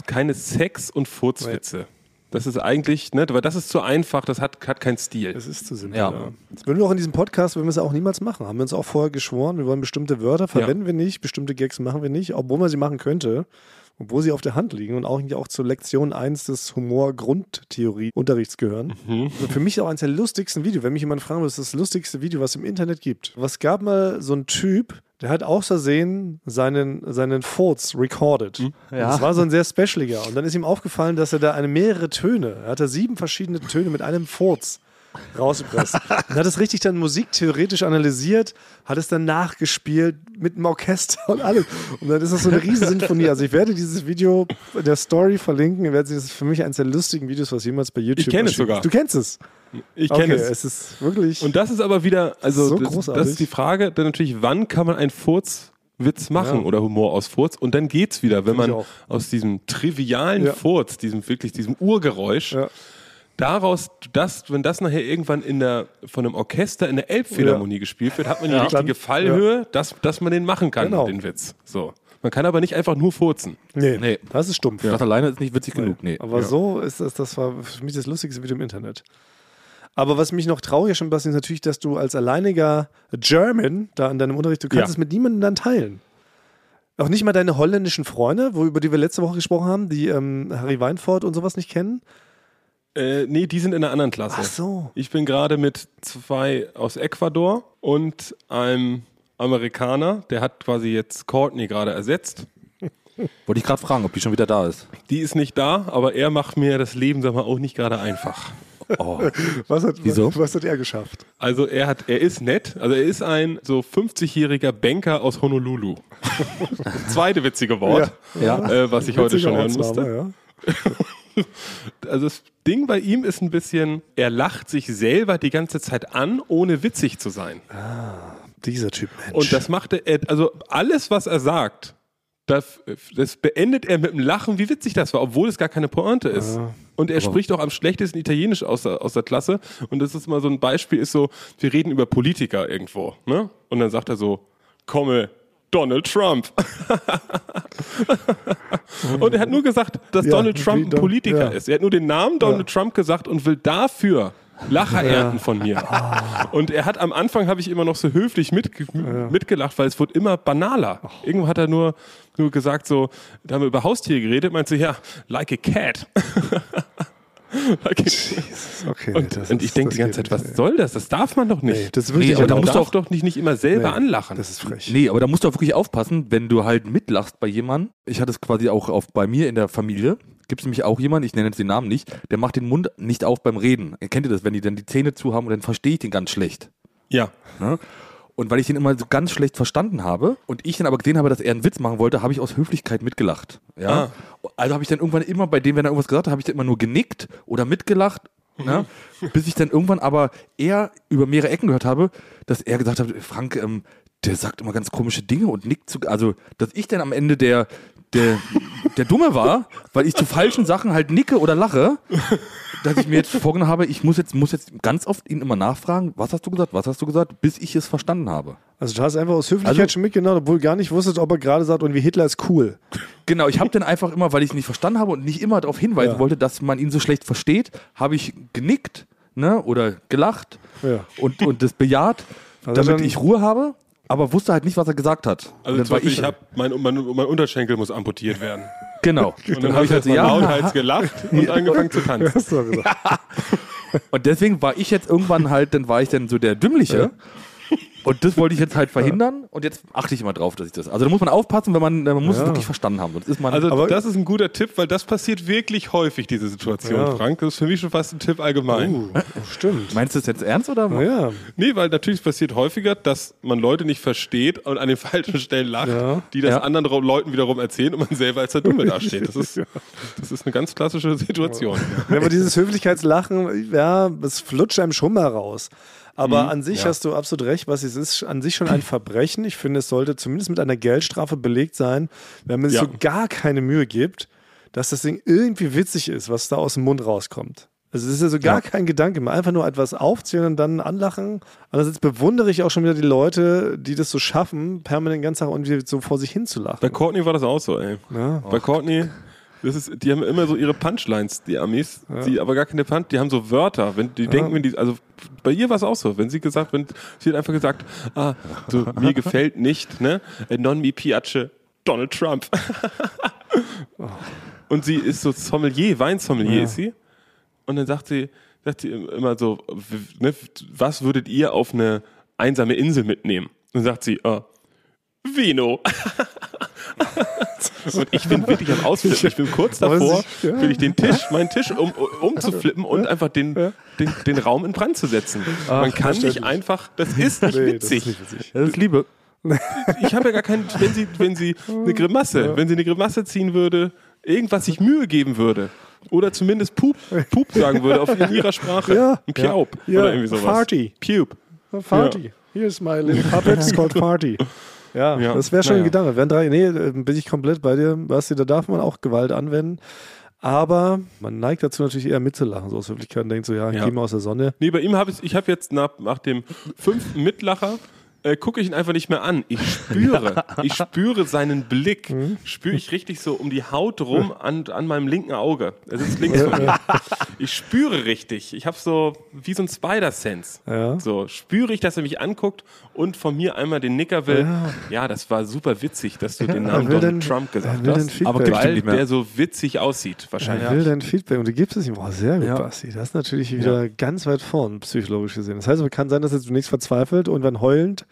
S3: keine Sex- und Furzwitze. Das ist eigentlich, ne, weil das ist zu einfach, das hat, hat keinen Stil.
S2: Es ist zu simpel.
S1: Ja.
S2: Ja. Das würden wir auch in diesem Podcast, würden wir es auch niemals machen. Haben wir uns auch vorher geschworen, wir wollen bestimmte Wörter verwenden wir nicht, bestimmte Gags machen wir nicht, obwohl man sie machen könnte, obwohl sie auf der Hand liegen und auch, auch zur Lektion 1 des Humor-Grundtheorie-Unterrichts gehören. Also für mich auch eines der lustigsten Videos. Wenn mich jemand fragen würde, was ist das lustigste Video, was es im Internet gibt. Was gab mal so ein Typ, der hat aus Versehen seinen, seinen Furz recorded.
S1: Ja.
S2: Das war so ein sehr specialiger. Und dann ist ihm aufgefallen, dass er da eine mehrere Töne, er hat da sieben verschiedene Töne mit einem Furz rausgepresst. und hat es richtig dann musiktheoretisch analysiert, hat es dann nachgespielt mit dem Orchester und alles. Und dann ist das so eine Riesensinfonie. Also ich werde dieses Video in der Story verlinken. Das ist für mich eines der lustigen Videos, was jemals bei YouTube
S3: Ich kenne es sogar.
S2: Du kennst es.
S3: Ich
S2: Okay,
S3: kenne es.
S2: es ist wirklich.
S3: Und das ist aber wieder, also
S2: So
S3: das,
S2: großartig.
S3: das ist die Frage, dann natürlich, wann kann man einen Furzwitz machen
S2: Ja.
S3: oder Humor aus Furz und dann geht's wieder, wenn
S2: Find
S3: man aus diesem trivialen
S2: Ja.
S3: Furz, diesem wirklich diesem Urgeräusch,
S2: Ja.
S3: Daraus, das, wenn das nachher irgendwann in der, von einem Orchester in der Elbphilharmonie gespielt wird, hat man die
S2: Ja.
S3: richtige
S2: Dann-
S3: Fallhöhe, dass, dass man den machen kann,
S2: Genau.
S3: den Witz. So. Man kann aber nicht einfach nur furzen.
S2: Nee,
S1: Nee.
S2: das ist stumpf.
S1: Das alleine ist nicht witzig genug. Nee.
S2: Aber so ist das, das war für mich das lustigste Video im Internet. Aber was mich noch trauriger schon ist natürlich, dass du als alleiniger German da in deinem Unterricht, du kannst
S3: Ja.
S2: es mit niemandem dann teilen. Auch nicht mal deine holländischen Freunde, wo, über die wir letzte Woche gesprochen haben, die ähm, Harry Weinfurt und sowas nicht kennen.
S3: Äh, nee, die sind in einer anderen Klasse.
S2: Ach so.
S3: Ich bin gerade mit zwei aus Ecuador und einem Amerikaner, der hat quasi jetzt Courtney gerade ersetzt. (laughs)
S1: Wollte ich gerade fragen, ob die schon wieder da ist.
S3: Die ist nicht da, aber er macht mir das Leben, sag mal, auch nicht gerade einfach.
S1: Oh. (laughs)
S2: Was hat,
S1: Wieso?
S2: was, hat er geschafft?
S3: Also er hat, er ist nett, also er ist ein so 50-jähriger Banker aus Honolulu. (laughs) Zweite witzige Wort,
S1: Ja.
S3: äh, was ich heute
S2: Witziger
S3: schon hören musste.
S2: Ja. (laughs)
S3: Also das Ding bei ihm ist ein bisschen, er lacht sich selber die ganze Zeit an, ohne witzig zu sein.
S2: Dieser Typ Mensch.
S3: Und das macht er, also alles, was er sagt, das, das beendet er mit einem Lachen, wie witzig das war, obwohl es gar keine Pointe ist. Und er spricht auch am schlechtesten Italienisch aus der, aus der Klasse. Und das ist mal so ein Beispiel, ist so, wir reden über Politiker irgendwo, ne? Und dann sagt er so, komme, Donald Trump. und er hat nur gesagt, dass
S2: Ja,
S3: Donald Trump ein Politiker
S2: ja.
S3: ist. Er hat nur den Namen Donald Trump gesagt und will dafür Lacher ernten von mir.
S2: Ah.
S3: Und er hat am Anfang habe ich immer noch so höflich mitge mitgelacht, weil es wurde immer banaler. Irgendwo hat er nur, nur gesagt, so, da haben wir über Haustiere geredet, meinte ja, like a cat. (laughs) (laughs) a
S2: okay,
S3: und,
S2: das
S3: und ich denke die ganze Zeit, was
S2: nicht.
S3: soll das? Das darf man doch nicht.
S2: Nee, das wirklich
S1: Nee, aber da musst du
S3: doch nicht, nicht immer selber
S2: Nee,
S3: anlachen.
S2: Das ist frech.
S1: Nee, aber da musst du auch wirklich aufpassen, wenn du halt mitlachst bei jemandem. Ich hatte es quasi auch auf, bei mir in der Familie. Gibt es nämlich auch jemanden, ich nenne jetzt den Namen nicht, der macht den Mund nicht auf beim Reden. Kennt ihr das, wenn die dann die Zähne zu haben und dann verstehe ich den ganz schlecht.
S3: ja.
S1: Ne? Und weil ich den immer so ganz schlecht verstanden habe und ich dann aber gesehen habe, dass er einen Witz machen wollte, habe ich aus Höflichkeit mitgelacht. Ja? Also habe ich dann irgendwann immer bei dem, wenn er irgendwas gesagt hat, habe ich dann immer nur genickt oder mitgelacht. Ne? Bis ich dann irgendwann aber eher über mehrere Ecken gehört habe, dass er gesagt hat, Frank, ähm, der sagt immer ganz komische Dinge und nickt zu, also dass ich dann am Ende der, der, der Dumme war, weil ich zu falschen Sachen halt nicke oder lache, dass ich mir jetzt vorgenommen habe, ich muss jetzt, muss jetzt ganz oft ihn immer nachfragen, was hast du gesagt, was hast du gesagt, bis ich es verstanden habe.
S2: Also du hast einfach aus Höflichkeit
S1: Also-
S2: schon mitgenommen, obwohl gar nicht wusstest, ob er gerade sagt, und wie Hitler ist cool.
S1: Genau, ich habe dann einfach immer, weil ich es nicht verstanden habe und nicht immer darauf hinweisen
S2: Ja.
S1: wollte, dass man ihn so schlecht versteht, habe ich genickt ne, oder gelacht
S2: Ja.
S1: und, und das bejaht,
S2: Also
S1: damit ich Ruhe habe, aber wusste halt nicht, was er gesagt hat.
S3: Also
S1: dann
S3: zum
S1: war
S3: Beispiel,
S1: ich,
S3: ich habe mein, mein, mein Unterschenkel muss amputiert werden.
S1: genau.
S3: Und dann habe ich halt so
S1: ja,
S3: lauthals gelacht und angefangen zu tanzen. (laughs)
S2: Hast du gesagt.
S1: Und deswegen war ich jetzt irgendwann halt, dann war ich dann so der Dümmliche. Und das wollte ich jetzt halt (laughs) verhindern und jetzt achte ich immer drauf, dass ich das. Also da muss man aufpassen, wenn man, man muss
S2: Ja.
S1: es wirklich verstanden haben. Sonst ist man.
S3: Also
S2: Aber-
S3: das ist ein guter Tipp, weil das passiert wirklich häufig, diese Situation,
S2: Ja.
S3: Frank. Das ist für mich schon fast ein Tipp allgemein.
S2: Uh, stimmt.
S1: meinst du das jetzt ernst oder?
S2: Ja,
S3: Nee, weil natürlich passiert häufiger, dass man Leute nicht versteht und an den (laughs) falschen Stellen lacht,
S2: Ja.
S3: die das
S1: Ja.
S3: anderen Leuten wiederum erzählen und man selber als der Dumme (laughs) dasteht. Das ist, das ist eine ganz klassische Situation.
S2: Ja, aber dieses Höflichkeitslachen, ja, es flutscht einem schon mal raus. Aber an sich
S3: ja.
S2: hast du absolut recht, was es ist, an sich schon ein Verbrechen. Ich finde, es sollte zumindest mit einer Geldstrafe belegt sein, wenn man sich
S3: Ja.
S2: so gar keine Mühe gibt, dass das Ding irgendwie witzig ist, was da aus dem Mund rauskommt. Also es ist ja so gar
S1: Ja.
S2: kein Gedanke mehr. Einfach nur etwas aufzählen und dann anlachen. Andererseits bewundere ich auch schon wieder die Leute, die das so schaffen, permanent den ganzen Tag irgendwie so vor sich hin zu lachen.
S3: Bei Courtney war das auch so, ey.
S2: Ja.
S3: Bei Courtney, das ist, die haben immer so ihre Punchlines, die Amis, die aber gar keine Punch, die haben so Wörter, wenn die denken, wenn die, also bei ihr war es auch so, wenn sie gesagt, wenn sie hat einfach gesagt, ah, so mir (laughs) gefällt nicht, ne, äh, non mi piace Donald Trump. (laughs) Und sie ist so Sommelier, Weinsommelier
S2: Ja.
S3: ist sie. Und dann sagt sie, sagt sie immer so, ne, was würdet ihr auf eine einsame Insel mitnehmen? Und dann sagt sie, ah, Vino. (laughs) (laughs) Und ich bin wirklich am Ausflippen. Ich bin kurz davor,
S2: sich- ja.
S3: will ich den Tisch, meinen Tisch um, umzuflippen und einfach den, den, den Raum in Brand zu setzen. Man kann nicht einfach, das ist nicht
S2: Nee, das
S3: witzig.
S2: ist nicht witzig.
S1: Das ist Liebe.
S3: Ich habe ja gar keinen, wenn sie, wenn sie eine Grimasse, wenn sie eine Grimasse ziehen würde, irgendwas sich Mühe geben würde. Oder zumindest Pup, Pup sagen würde auf in ihrer Sprache.
S2: Ja.
S3: Ein Piaup.
S2: Ja.
S3: Oder irgendwie sowas.
S2: Farty.
S3: Pup.
S2: Farty. Here's my little puppet, it's called Farty. Ja,
S3: Ja.
S2: das wäre schon
S3: Naja.
S2: ein Gedanke. Wären drei, nee, äh, bin ich komplett bei dir. Basti, da darf man auch Gewalt anwenden. Aber man neigt dazu natürlich eher mitzulachen, so aus Höflichkeit und denkt so, ja,
S3: Ja.
S2: geh mal aus der Sonne.
S3: Nee, bei ihm habe ich, ich habe jetzt nach, nach dem fünften Mitlacher äh, gucke ich ihn einfach nicht mehr an. Ich (laughs) spüre, ich spüre seinen Blick, spüre ich richtig so um die Haut rum an, an meinem linken Auge. Er sitzt links von mir. Ich spüre richtig. Ich habe so wie so ein Spider-Sense.
S2: Ja.
S3: So spüre ich, dass er mich anguckt und von mir einmal den Nicker will. Ja, das war super witzig, dass du den Namen Donald
S2: den-
S3: Trump gesagt hast.
S1: Aber
S3: Weil
S1: nicht mehr.
S3: der so witzig aussieht, wahrscheinlich.
S2: Er will dein Feedback und du gibst es ihm. Boah, sehr gut,
S1: Ja.
S2: Basti. Das ist natürlich wieder ganz weit vorn, psychologisch gesehen. Das heißt, es kann sein, dass er zunächst verzweifelt und dann heulend,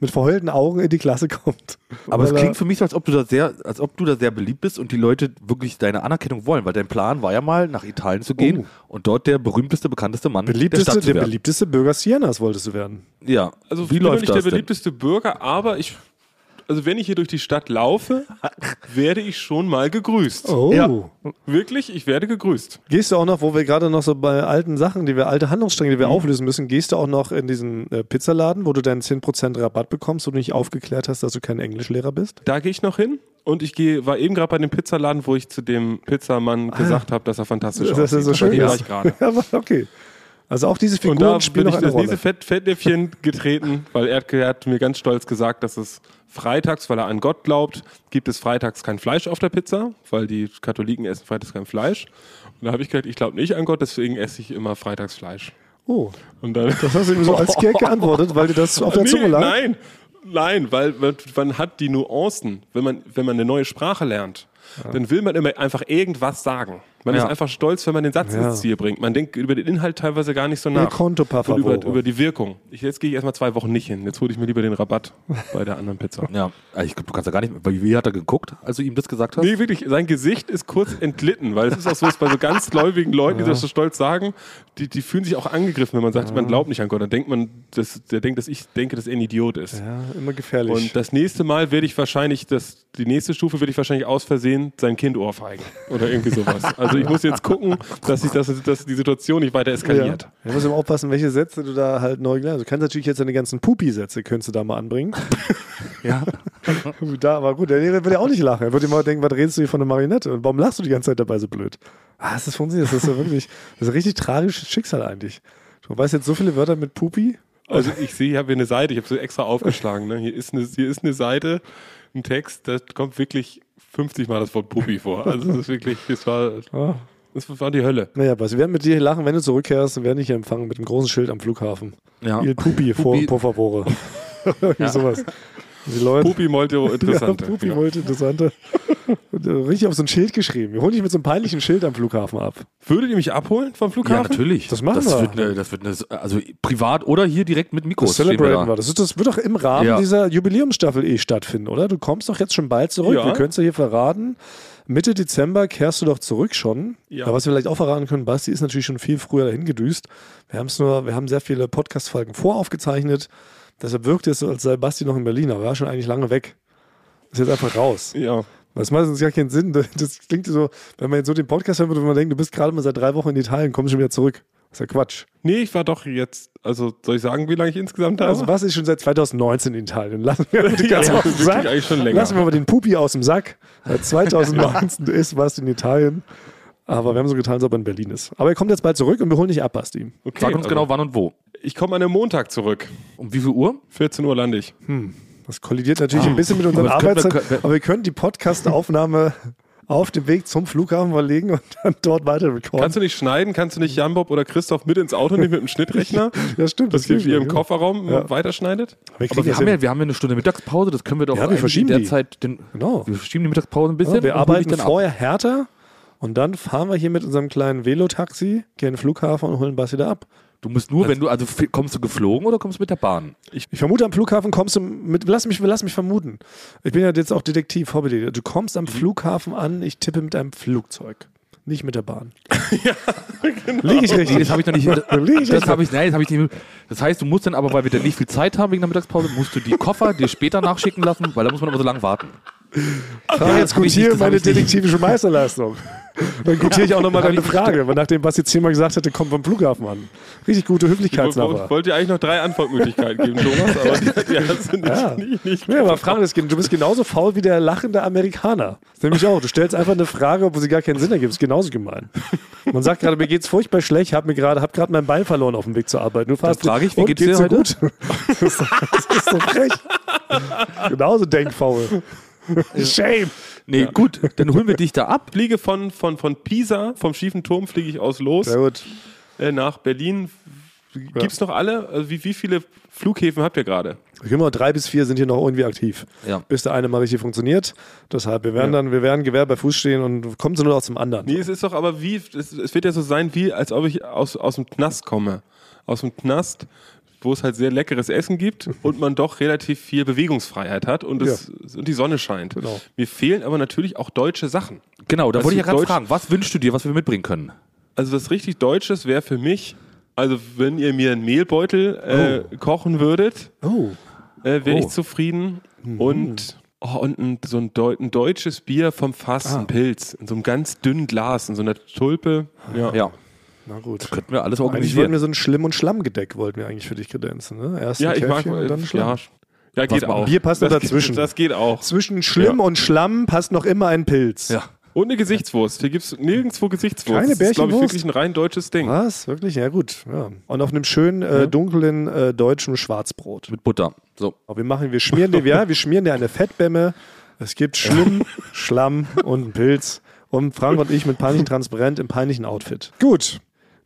S2: mit verheulten Augen in die Klasse kommt.
S1: Aber es klingt für mich so, als ob du da sehr, als ob du da sehr beliebt bist und die Leute wirklich deine Anerkennung wollen, weil dein Plan war ja mal, nach Italien zu gehen
S2: Oh.
S1: und dort der berühmteste, bekannteste Mann der
S2: beliebteste,
S1: Stadt zu
S2: der
S1: werden.
S2: beliebteste Bürger Sienas wolltest du werden.
S1: Ja,
S3: Also
S1: wie
S3: ich bin nicht
S1: das
S3: der
S1: denn?
S3: beliebteste Bürger, aber ich, also wenn ich hier durch die Stadt laufe, werde ich schon mal gegrüßt.
S2: Oh.
S1: Ja.
S3: Wirklich, ich werde gegrüßt.
S2: Gehst du auch noch, wo wir gerade noch so bei alten Sachen, die wir, alte Handlungsstränge, die wir auflösen müssen, gehst du auch noch in diesen äh, Pizzaladen, wo du deinen 10% Rabatt bekommst, wo du nicht aufgeklärt hast, dass du kein Englischlehrer bist?
S3: Da gehe ich noch hin und ich gehe, war eben gerade bei dem Pizzaladen, wo ich zu dem Pizzamann gesagt habe, dass er fantastisch
S2: Dass er
S3: aussieht.
S2: so schön
S3: dem war
S2: ist.
S3: ich gerade. (laughs)
S2: Ja, okay. Also auch diese
S3: Und da
S2: Figuren spielen
S3: bin
S2: noch
S3: ich
S2: eine
S3: das nächste
S2: Rolle.
S3: Fett, Fettnäpfchen getreten, weil er, hat- er hat mir ganz stolz gesagt, dass es freitags, weil er an Gott glaubt, gibt es freitags kein Fleisch auf der Pizza, weil die Katholiken essen freitags kein Fleisch. Und da habe ich gesagt, ich glaube nicht an Gott, deswegen esse ich immer freitags Fleisch.
S2: Oh,
S3: Und dann
S2: das hast du ihm so als (laughs) Gag geantwortet, weil dir das auf der
S3: Nee,
S2: Zunge lag?
S3: Nein, nein, weil man, man hat die Nuancen. Wenn man, wenn man eine neue Sprache lernt, dann will man immer einfach irgendwas sagen. Man
S1: Ja.
S3: ist einfach stolz, wenn man den Satz
S2: Ja.
S3: ins Ziel bringt. Man denkt über den Inhalt teilweise gar nicht so nach.
S2: conto, per
S3: Und über, über die Wirkung. Ich, jetzt gehe ich erstmal zwei Wochen nicht hin. Jetzt hole ich mir lieber den Rabatt (laughs) bei der anderen Pizza.
S1: Ja, also ich glaube, du kannst ja gar nicht, weil wie hat er geguckt, als du ihm das gesagt hast?
S3: Nee, wirklich, sein Gesicht ist kurz entlitten, weil es ist auch so, dass bei so ganz gläubigen Leuten, die das so stolz sagen, die, die fühlen sich auch angegriffen, wenn man sagt, man glaubt nicht an Gott. Dann denkt man, dass, der denkt, dass ich denke, dass er ein Idiot ist.
S2: Ja, immer gefährlich.
S3: Und das nächste Mal werde ich wahrscheinlich, das, die nächste Stufe werde ich wahrscheinlich aus Versehen sein Kind ohrfeigen. Oder irgendwie sowas. Also ich muss jetzt gucken, dass, ich, dass, dass die Situation nicht weiter
S2: ja.
S3: eskaliert.
S2: Du musst immer aufpassen, welche Sätze du da halt neu gelernt hast. Du kannst natürlich jetzt deine ganzen Pupi-Sätze, könntest du da mal anbringen. (laughs)
S1: Ja. (laughs)
S2: da, aber gut, der Lehrer würde ja auch nicht lachen. Er würde immer denken, was redest du hier von einer Marionette? Und warum lachst du die ganze Zeit dabei so blöd? Ah, ist das funktioniert? Das ist ja wirklich, das ist ein richtig tragisches Schicksal eigentlich. Du weißt jetzt so viele Wörter mit Pupi.
S3: Also ich sehe, ich habe hier eine Seite, ich habe sie extra aufgeschlagen. Ne? Hier, ist eine, hier ist eine Seite, ein Text, da kommt wirklich 50 Mal das Wort Puppi vor. Also das ist wirklich, das war,
S2: Ah.
S3: das war die Hölle.
S2: Naja, was, wir werden mit dir lachen, wenn du zurückkehrst, wir werden dich hier empfangen mit einem großen Schild am Flughafen.
S1: Ja.
S2: Il Pupi, vor,
S1: Pupi.
S2: por favore. (laughs) Irgendwie sowas. Die Leute.
S3: Puppi Molto (laughs) interessante.
S2: Ja, Pupi
S3: Ja.
S2: wollte interessante. Und, äh, Richtig auf so ein Schild geschrieben. Wir holen dich mit so einem peinlichen Schild am Flughafen ab.
S3: Würdet ihr mich abholen vom
S1: Ja,
S3: Flughafen?
S1: natürlich.
S2: Das machen
S1: das
S2: wir.
S1: Wird eine, das wird eine, also privat oder hier direkt mit Mikros.
S2: Das
S1: stehen wir
S2: celebraten
S1: da.
S2: Das, ist, das wird doch im Rahmen
S1: Ja.
S2: dieser Jubiläumsstaffel eh stattfinden, oder? Du kommst doch jetzt schon bald zurück.
S3: Ja.
S2: Wir können es ja hier verraten. Mitte Dezember kehrst du doch zurück schon.
S3: Ja.
S2: Aber was wir vielleicht auch verraten können, Basti ist natürlich schon viel früher dahin gedüst. Wir nur, wir haben sehr viele Podcast-Folgen voraufgezeichnet. Deshalb wirkt es so, als sei Basti noch in Berlin, aber er war schon eigentlich lange weg. Ist jetzt einfach raus.
S3: Ja.
S2: Das macht uns gar keinen Sinn. (laughs) Das klingt so, wenn man jetzt so den Podcast hören würde, würde man denken, du bist gerade mal seit drei Wochen in Italien, kommst schon wieder zurück. Das ist ja Quatsch.
S3: Nee, ich war doch jetzt, also soll ich sagen, wie lange ich insgesamt da
S2: Also
S3: war?
S2: was ist schon seit 2019 in Italien? Lassen wir die
S3: Ja,
S2: ganze
S3: das
S2: aus dem
S3: ist
S2: Sack.
S3: wirklich eigentlich schon länger.
S2: Lassen wir mal den Pupi aus dem Sack. Seit 2019 (laughs) ist was in Italien. Aber wir haben so getan, als ob er in Berlin ist. Aber er kommt jetzt bald zurück und wir holen dich ab, Basti.
S3: Okay,
S1: Sag uns
S3: also,
S1: genau wann und wo.
S3: Ich komme an einem Montag zurück.
S1: Um wie viel Uhr?
S3: 14 Uhr lande ich.
S2: Das kollidiert natürlich ein bisschen mit unseren
S1: das
S2: Arbeitszeiten. Aber wir können die Podcast-Aufnahme auf dem Weg zum Flughafen verlegen und dann dort weiter recorden.
S3: Kannst du nicht schneiden? Kannst du nicht Jan Bob oder Christoph mit ins Auto nehmen mit einem Schnittrechner? (laughs)
S2: ja, stimmt.
S3: dass ihr
S2: geht
S3: ihr im. Kofferraum
S2: Ja.
S3: weiterschneidet?
S2: Aber wir,
S1: Aber wir
S2: das
S1: haben, ja, wir haben ja eine Stunde Mittagspause, das können wir doch
S2: Ja, wir verschieben
S1: in der
S2: die.
S1: Zeit den,
S2: Genau.
S1: wir verschieben die Mittagspause ein bisschen.
S2: Ja, wir arbeiten
S1: dann ab.
S2: vorher härter und dann fahren wir hier mit unserem kleinen Velotaxi, gehen in den Flughafen und holen Basti da ab.
S1: Du musst nur, wenn du, also kommst du geflogen oder kommst du mit der Bahn?
S2: Ich vermute, am Flughafen kommst du mit, lass mich, lass mich vermuten. Ich bin ja jetzt auch Detektiv, Hobby. Du kommst am Flughafen an, ich tippe mit einem Flugzeug. Nicht mit der Bahn. (laughs) ja, genau. Liege ich richtig?
S1: das habe ich noch nicht. (laughs)
S2: Ich
S1: Das
S2: richtig?
S1: habe ich, nein, das habe ich nicht. Das heißt, du musst dann aber, weil wir dann nicht viel Zeit haben wegen der Mittagspause, musst du die Koffer dir später nachschicken lassen, weil da muss man immer so lange warten.
S2: Frage jetzt
S1: ich
S2: hier
S1: nicht, das hab
S2: meine
S1: ich
S2: detektivische Meisterleistung. Dann (laughs) gutiere ich auch nochmal deine Frage, weil nachdem Basti zehnmal gesagt hatte, kommt vom Flughafen an. Richtig gute
S3: Ich
S2: Höflichkeitsnachfrage.
S3: wollte dir eigentlich noch drei Antwortmöglichkeiten geben, Thomas, aber (laughs) die, die hast du nicht,
S2: Ja.
S3: nicht, nicht
S2: Ja, aber Frage ist, du bist genauso faul wie der lachende Amerikaner. Das ist nämlich auch. Du stellst einfach eine Frage, obwohl sie gar keinen Sinn ergibt. Das ist genauso gemein. Man sagt gerade, mir geht's furchtbar schlecht, hab mir gerade, hab gerade mein Bein verloren auf dem Weg zur Arbeit. Du fragst,
S1: frage ich, wie
S2: und,
S1: geht's dir heute?
S2: gut? Das (laughs) ist, das ist so frech. Genauso denkfaul. (laughs) Shame.
S1: Nee, gut, dann holen wir dich da ab.
S3: fliege von, von, von Pisa, vom schiefen Turm, fliege ich aus los
S2: Sehr gut.
S3: äh, nach Berlin. Gibt es noch alle? Also wie, wie viele Flughäfen habt ihr gerade?
S2: Immer drei bis vier sind hier noch irgendwie aktiv.
S1: Ja.
S2: Bis der eine mal richtig funktioniert. Deshalb, wir werden dann, wir werden Gewehr bei Fuß stehen und kommen sie nur noch zum anderen.
S3: Nee, es ist doch aber wie, es, es wird ja so sein, wie als ob ich aus, aus dem Knast komme. Aus dem Knast, wo es halt sehr leckeres Essen gibt (laughs) und man doch relativ viel Bewegungsfreiheit hat und, es, und die Sonne scheint.
S2: Genau.
S3: Mir fehlen aber natürlich auch deutsche Sachen.
S1: Genau, da
S3: Was
S1: wollte ich ja gerade fragen, was wünschst du dir, was wir mitbringen können?
S3: Also was richtig Deutsches wäre für mich, also wenn ihr mir einen Mehlbeutel äh, kochen würdet,
S2: Oh.
S3: äh, wäre
S2: Oh.
S3: ich zufrieden. Und, oh, und ein, so ein, Deu ein deutsches Bier vom Fass,
S2: Ah.
S3: ein Pilz, in so einem ganz dünnen Glas, in so einer Tulpe. Ja.
S1: Ja,
S2: Na gut.
S1: könnten wir alles
S2: Eigentlich wollten
S1: organisieren.
S2: wir so ein Schlimm- und Schlammgedeck, wollten wir eigentlich für dich kredenzen. Ne? Erst
S3: Ja,
S2: ein
S3: ich mag
S2: und dann
S3: ja,
S2: Schlamm.
S3: ja, geht
S1: machen
S3: auch.
S2: Bier passt
S3: das
S2: dazwischen.
S3: Geht, das geht auch.
S2: Zwischen Schlimm
S3: Ja.
S2: und Schlamm passt noch immer ein Pilz.
S1: Ja.
S3: Und eine Gesichtswurst. Hier gibt es nirgendwo Gesichtswurst.
S2: Keine
S3: das ist, glaube ich,
S2: Bärchenwurst?
S3: wirklich ein rein deutsches Ding.
S2: Was? Wirklich? Ja, gut. Ja. Und auf einem schönen, äh, dunklen, äh, deutschen Schwarzbrot.
S1: Mit Butter. So.
S2: Aber wir machen, wir schmieren dir, ja, wir schmieren dir eine Fettbämme. Es gibt Schlimm, Schlamm und einen Pilz. Und Frank und ich mit peinlichen Transparent im peinlichen Outfit. Gut.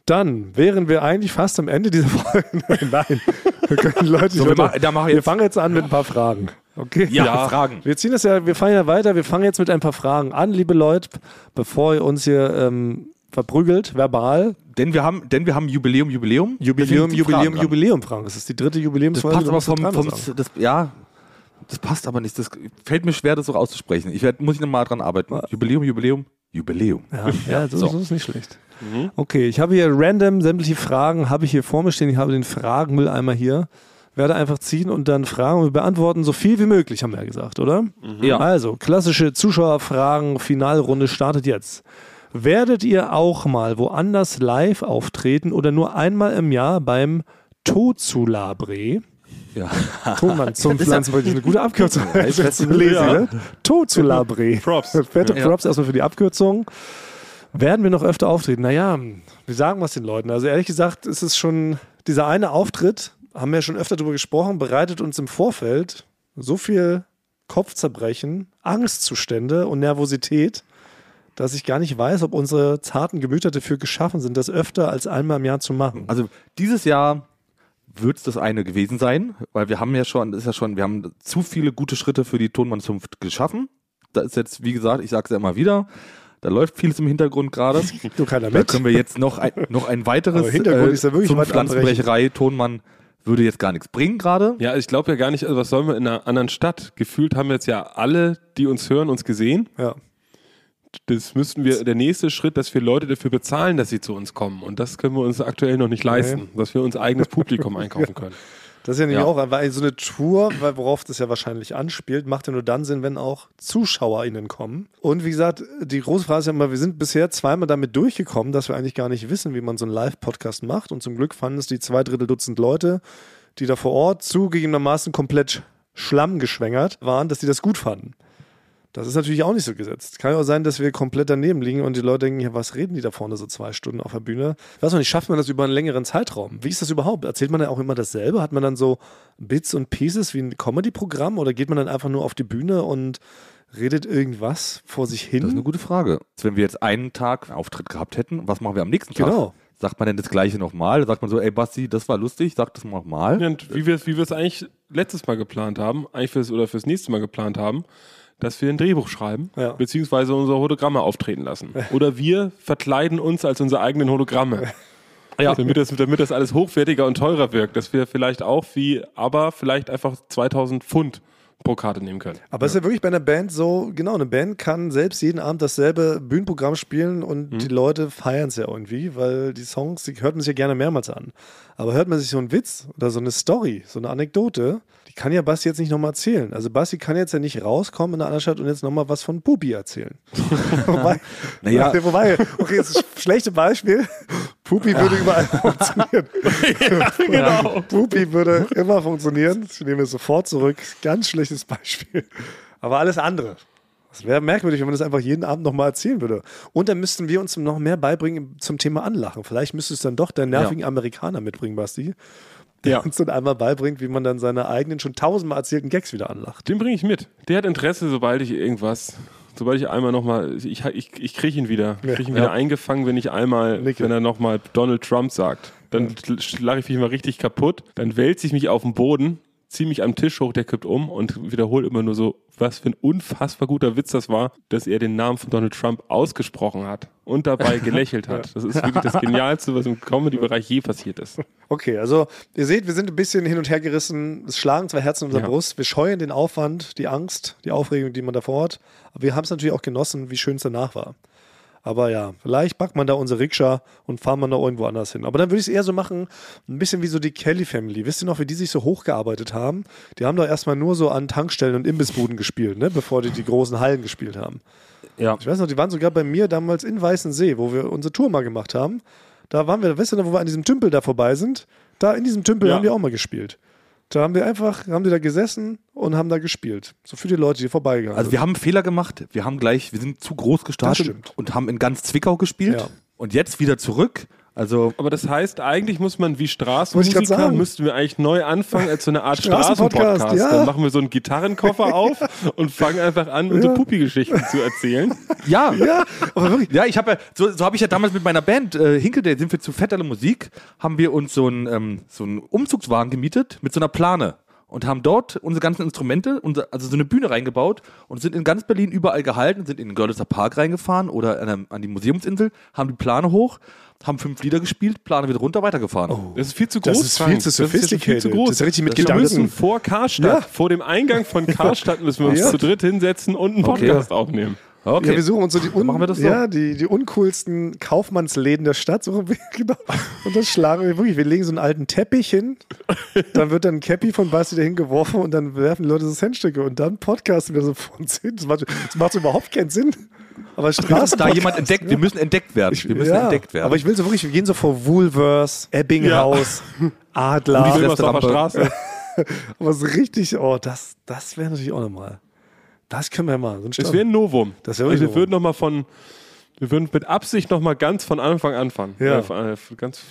S2: Dann wären wir eigentlich fast am Ende dieser (laughs) Folge. Nein, wir können die Leute
S1: So,
S2: nicht
S1: wir mach ich
S2: wir fangen jetzt an mit ein paar Fragen. Okay?
S1: Ja, Fragen.
S2: Wir ziehen das ja, wir fangen ja weiter, wir fangen jetzt mit ein paar Fragen an, liebe Leute, bevor ihr uns hier ähm, verprügelt, verbal.
S1: Denn wir haben, denn wir haben Jubiläum, Jubiläum.
S2: Jubiläum, Jubiläum. Jubiläum, Frank. Das ist die dritte
S1: Das
S2: Jubiläumsfolge.
S1: passt
S2: du
S1: aber
S2: das
S1: vom, vom das, ja, das passt aber nicht. Das fällt mir schwer, das so auszusprechen. Ich werd, muss ich nochmal dran arbeiten. Jubiläum, Jubiläum, Jubiläum.
S2: Ja, (laughs) ja so,
S1: So.
S2: so ist nicht schlecht. Okay, ich habe hier random sämtliche Fragen, habe ich hier vor mir stehen. Ich habe den Fragenmüll einmal hier. Werde einfach ziehen und dann Fragen und beantworten so viel wie möglich, haben wir ja gesagt, oder?
S1: Ja.
S2: Also, klassische Zuschauerfragen, Finalrunde startet jetzt. Werdet ihr auch mal woanders live auftreten oder nur einmal im Jahr beim Tozulabre?
S1: Ja.
S2: Tonmann (laughs) zum Pflanzenbereich ist eine gute Abkürzung. (laughs)
S1: Ja,
S2: ist (laughs) zu
S1: ja.
S2: lesen, ne? Tozulabre.
S3: Props.
S2: Fette
S1: Ja.
S2: Props erstmal für die Abkürzung. Werden wir noch öfter auftreten? Naja, wir sagen was den Leuten. Also ehrlich gesagt ist es schon, dieser eine Auftritt, haben wir ja schon öfter darüber gesprochen, bereitet uns im Vorfeld so viel Kopfzerbrechen, Angstzustände und Nervosität, dass ich gar nicht weiß, ob unsere zarten Gemüter dafür geschaffen sind, das öfter als einmal im Jahr zu machen.
S1: Also dieses Jahr wird es das eine gewesen sein, weil wir haben ja schon, das ist ja schon, wir haben zu viele gute Schritte für die Tonmann-Zunft geschaffen. Da ist jetzt, wie gesagt, ich sage es ja immer wieder, da läuft vieles im Hintergrund gerade. (laughs)
S2: Du keiner
S1: Da
S2: mit.
S1: können wir jetzt noch ein, noch ein weiteres
S2: Hintergrund ist ja wirklich
S1: zum Pflanzenbrecherei. Tonmann würde jetzt gar nichts bringen gerade.
S3: Ja, ich glaube ja gar nicht, also was sollen wir in einer anderen Stadt? Gefühlt haben jetzt ja alle, die uns hören, uns gesehen.
S2: Ja.
S3: Das müssten wir, der nächste Schritt, dass wir Leute dafür bezahlen, dass sie zu uns kommen. Und das können wir uns aktuell noch nicht leisten, dass wir uns eigenes (laughs) Publikum einkaufen können.
S2: Das ist ja nämlich
S1: Ja.
S2: auch, weil so eine Tour, weil worauf das ja wahrscheinlich anspielt, macht ja nur dann Sinn, wenn auch ZuschauerInnen kommen. Und wie gesagt, die große Frage ist ja immer, wir sind bisher zweimal damit durchgekommen, dass wir eigentlich gar nicht wissen, wie man so einen Live-Podcast macht. Und zum Glück fanden es die zwei Drittel Dutzend Leute, die da vor Ort zugegebenermaßen komplett schlammgeschwängert waren, dass die das gut fanden. Das ist natürlich auch nicht so gesetzt. Kann ja auch sein, dass wir komplett daneben liegen und die Leute denken, ja, was reden die da vorne so zwei Stunden auf der Bühne? Ich weiß noch nicht, schafft man das über einen längeren Zeitraum? Wie ist das überhaupt? Erzählt man dann auch immer dasselbe? Hat man dann so Bits und Pieces wie ein Comedy-Programm oder geht man dann einfach nur auf die Bühne und redet irgendwas vor sich hin?
S1: Das ist eine gute Frage. Wenn wir jetzt einen Tag einen Auftritt gehabt hätten, was machen wir am nächsten Tag?
S2: Genau.
S1: Sagt man denn das gleiche nochmal? Sagt man so, ey Basti, das war lustig, sag das nochmal.
S3: Ja, Und wie wir wie wir es eigentlich letztes Mal geplant haben, eigentlich fürs, oder fürs nächste Mal geplant haben, dass wir ein Drehbuch schreiben,
S2: Ja.
S3: beziehungsweise unsere Hologramme auftreten lassen. (laughs) Oder wir verkleiden uns als unsere eigenen Hologramme.
S1: Ja.
S3: Damit, das, damit das alles hochwertiger und teurer wirkt. Dass wir vielleicht auch wie, aber vielleicht einfach 2000 Pfund pro Karte nehmen können.
S2: Aber es ist ja wirklich bei einer Band so, genau, eine Band kann selbst jeden Abend dasselbe Bühnenprogramm spielen und
S3: Mhm.
S2: die Leute feiern es ja irgendwie, weil die Songs, die hört man sich ja gerne mehrmals an. Aber hört man sich so einen Witz oder so eine Story, so eine Anekdote, die kann ja Basti jetzt nicht nochmal erzählen. Also Basti kann jetzt ja nicht rauskommen in einer anderen Stadt und jetzt nochmal was von Pupi erzählen. (laughs) wobei,
S1: Naja.
S2: wobei, okay, jetzt ist ein schlechtes Beispiel. Pupi würde überall funktionieren. (laughs)
S3: genau.
S2: Pupi würde immer funktionieren. Ich nehme es sofort zurück. Ganz schlechtes Beispiel. Aber alles andere. Es wäre merkwürdig, wenn man das einfach jeden Abend nochmal erzählen würde. Und dann müssten wir uns noch mehr beibringen zum Thema Anlachen. Vielleicht müsstest du dann doch deinen nervigen Amerikaner mitbringen, Basti. Der
S3: Ja.
S2: uns dann einmal beibringt, wie man dann seine eigenen schon tausendmal erzählten Gags wieder anlacht.
S3: Den bringe ich mit. Der hat Interesse, sobald ich irgendwas, sobald ich einmal nochmal, ich, ich, ich kriege ihn wieder,
S2: Ja.
S3: kriege ihn wieder
S2: Ja.
S3: eingefangen, wenn ich einmal,
S2: Nicke.
S3: wenn er nochmal Donald Trump sagt. Dann lache ich mich mal richtig kaputt, dann wälze ich mich auf den Boden, ziehe mich am Tisch hoch, der kippt um und wiederhole immer nur so, was für ein unfassbar guter Witz das war, dass er den Namen von Donald Trump ausgesprochen hat und dabei (laughs) gelächelt hat. Das ist wirklich das (laughs) Genialste, was im Comedy-Bereich je passiert ist.
S2: Okay, also ihr seht, wir sind ein bisschen hin und her gerissen. Es schlagen zwei Herzen in unserer
S3: Ja.
S2: Brust. Wir scheuen den Aufwand, die Angst, die Aufregung, die man davor hat. Aber wir haben es natürlich auch genossen, wie schön es danach war. Aber ja, vielleicht packt man da unsere Rikscha und fahren man da irgendwo anders hin. Aber dann würde ich es eher so machen, ein bisschen wie so die Kelly Family. Wisst ihr noch, wie die sich so hochgearbeitet haben? Die haben doch erstmal nur so an Tankstellen und Imbissbuden gespielt, ne? bevor die die großen Hallen gespielt haben.
S1: Ja.
S2: Ich weiß noch, die waren sogar bei mir damals in Weißensee, wo wir unsere Tour mal gemacht haben. Da waren wir, weißt du noch, wo wir an diesem Tümpel da vorbei sind? Da in diesem Tümpel
S3: Ja.
S2: haben wir auch mal gespielt. Da haben wir einfach, haben die da gesessen und haben da gespielt. So für die Leute, die vorbeigegangen
S1: Also
S2: sind.
S1: wir haben einen Fehler gemacht. Wir haben gleich, wir sind zu groß gestartet und haben in ganz Zwickau gespielt.
S2: Ja.
S1: Und jetzt wieder zurück. Also
S3: Aber das heißt, eigentlich muss man wie Straßenmusiker, müssten wir eigentlich neu anfangen als so eine Art
S2: Straßenpodcast,
S3: Straßenpodcast.
S2: ja.
S3: Dann machen wir so einen Gitarrenkoffer (laughs) auf und fangen einfach an, unsere Puppi-Geschichten zu erzählen.
S1: ja,
S2: ja, aber wirklich.
S1: Ja, ich habe ja, so, so habe ich ja damals mit meiner Band äh, Hinkeldale, sind wir zu Fetterle Musik, haben wir uns so einen ähm, so einen Umzugswagen gemietet mit so einer Plane und haben dort unsere ganzen Instrumente, unser, also so eine Bühne reingebaut und sind in ganz Berlin überall gehalten, sind in den Görlitzer Park reingefahren oder an, der- an die Museumsinsel, haben die Plane hoch, haben fünf Lieder gespielt, Plane wieder runtergefahren.
S3: Das ist viel zu
S2: Das
S3: groß.
S2: ist
S3: Frank.
S2: viel zu
S3: Das ist viel
S2: sophisticated.
S3: zu groß.
S2: Das ist richtig mit
S3: wir
S2: Gedanken.
S3: müssen vor Karstadt,
S2: Ja.
S3: vor dem Eingang von (laughs) Karstadt müssen wir uns
S2: Ja.
S3: zu dritt hinsetzen und einen
S1: Okay.
S3: Podcast aufnehmen.
S1: Okay.
S2: Ja, wir suchen uns so die, un
S1: machen wir das so.
S2: ja, die, die uncoolsten Kaufmannsläden der Stadt. Suchen wir, (laughs) genau. Und das schlagen wir wirklich. Wir legen so einen alten Teppich hin. Dann wird dann ein Cappy von Basti dahin geworfen und dann werfen die Leute so Centstücke und dann podcasten wir so vor uns hin. Das macht, das macht so überhaupt keinen Sinn. Aber Straßen
S1: da jemand entdeckt, wir müssen entdeckt werden. wir müssen
S2: ja,
S1: entdeckt werden.
S2: Aber ich will so wirklich, wir gehen so vor Woolworths, Ebbinghaus, (laughs) Adler.
S3: Der
S1: Resterampe.
S3: Straße. (laughs)
S2: Aber so richtig, oh, das, das wäre natürlich auch nochmal. Das können wir mal. Start-
S3: wäre ein Novum.
S2: Das wär
S3: also wir
S2: Novum.
S3: würden noch mal von, wir würden mit Absicht noch mal ganz von Anfang anfangen.
S2: Ja.
S3: Äh, von- ganz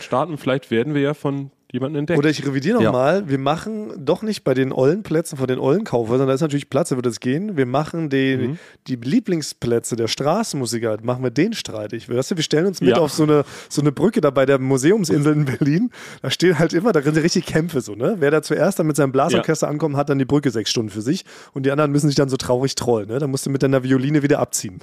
S3: starten. Vielleicht werden wir ja von jemandem entdeckt.
S2: Oder ich revidiere
S1: Ja.
S2: nochmal, wir machen doch nicht bei den ollen Plätzen von den ollen Kaufhäusern, da ist natürlich Platz, da wird es gehen. Wir machen die,
S3: Mhm.
S2: die Lieblingsplätze der Straßenmusiker, machen wir den streitig. Weißt du, wir stellen uns mit
S3: Ja.
S2: auf so eine, so eine Brücke da bei der Museumsinsel in Berlin. Da stehen halt immer, da sind richtig Kämpfe so, ne? Wer da zuerst dann mit seinem Blasorchester ankommt, hat dann die Brücke sechs Stunden für sich und die anderen müssen sich dann so traurig trollen, ne? Da musst du mit deiner Violine wieder abziehen.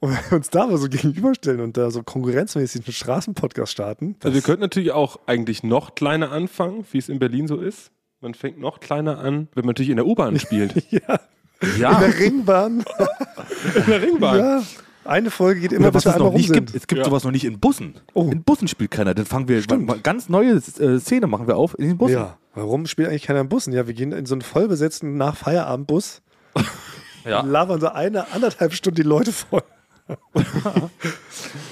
S2: Und wenn wir uns da mal so gegenüberstellen und da so konkurrenzmäßig einen Straßenpodcast starten.
S3: Also wir könnten natürlich auch eigentlich noch kleiner anfangen, wie es in Berlin so ist. Man fängt noch kleiner an, wenn man natürlich in der U-Bahn (laughs) spielt.
S2: ja,
S1: ja,
S2: in der Ringbahn.
S3: in der Ringbahn.
S2: Ja, eine Folge geht immer,
S1: Oder was es noch nicht
S2: sind.
S1: gibt, es gibt
S3: Ja.
S1: sowas noch nicht in Bussen.
S2: Oh.
S1: In Bussen spielt keiner. Dann fangen wir mal, mal ganz neue äh, Szene machen wir auf in den Bussen.
S2: Ja, warum spielt eigentlich keiner in Bussen? Ja, wir gehen in so einen vollbesetzten Nach-Feierabend-Bus
S1: Ja.
S2: und labern so eine, anderthalb Stunden die Leute voll.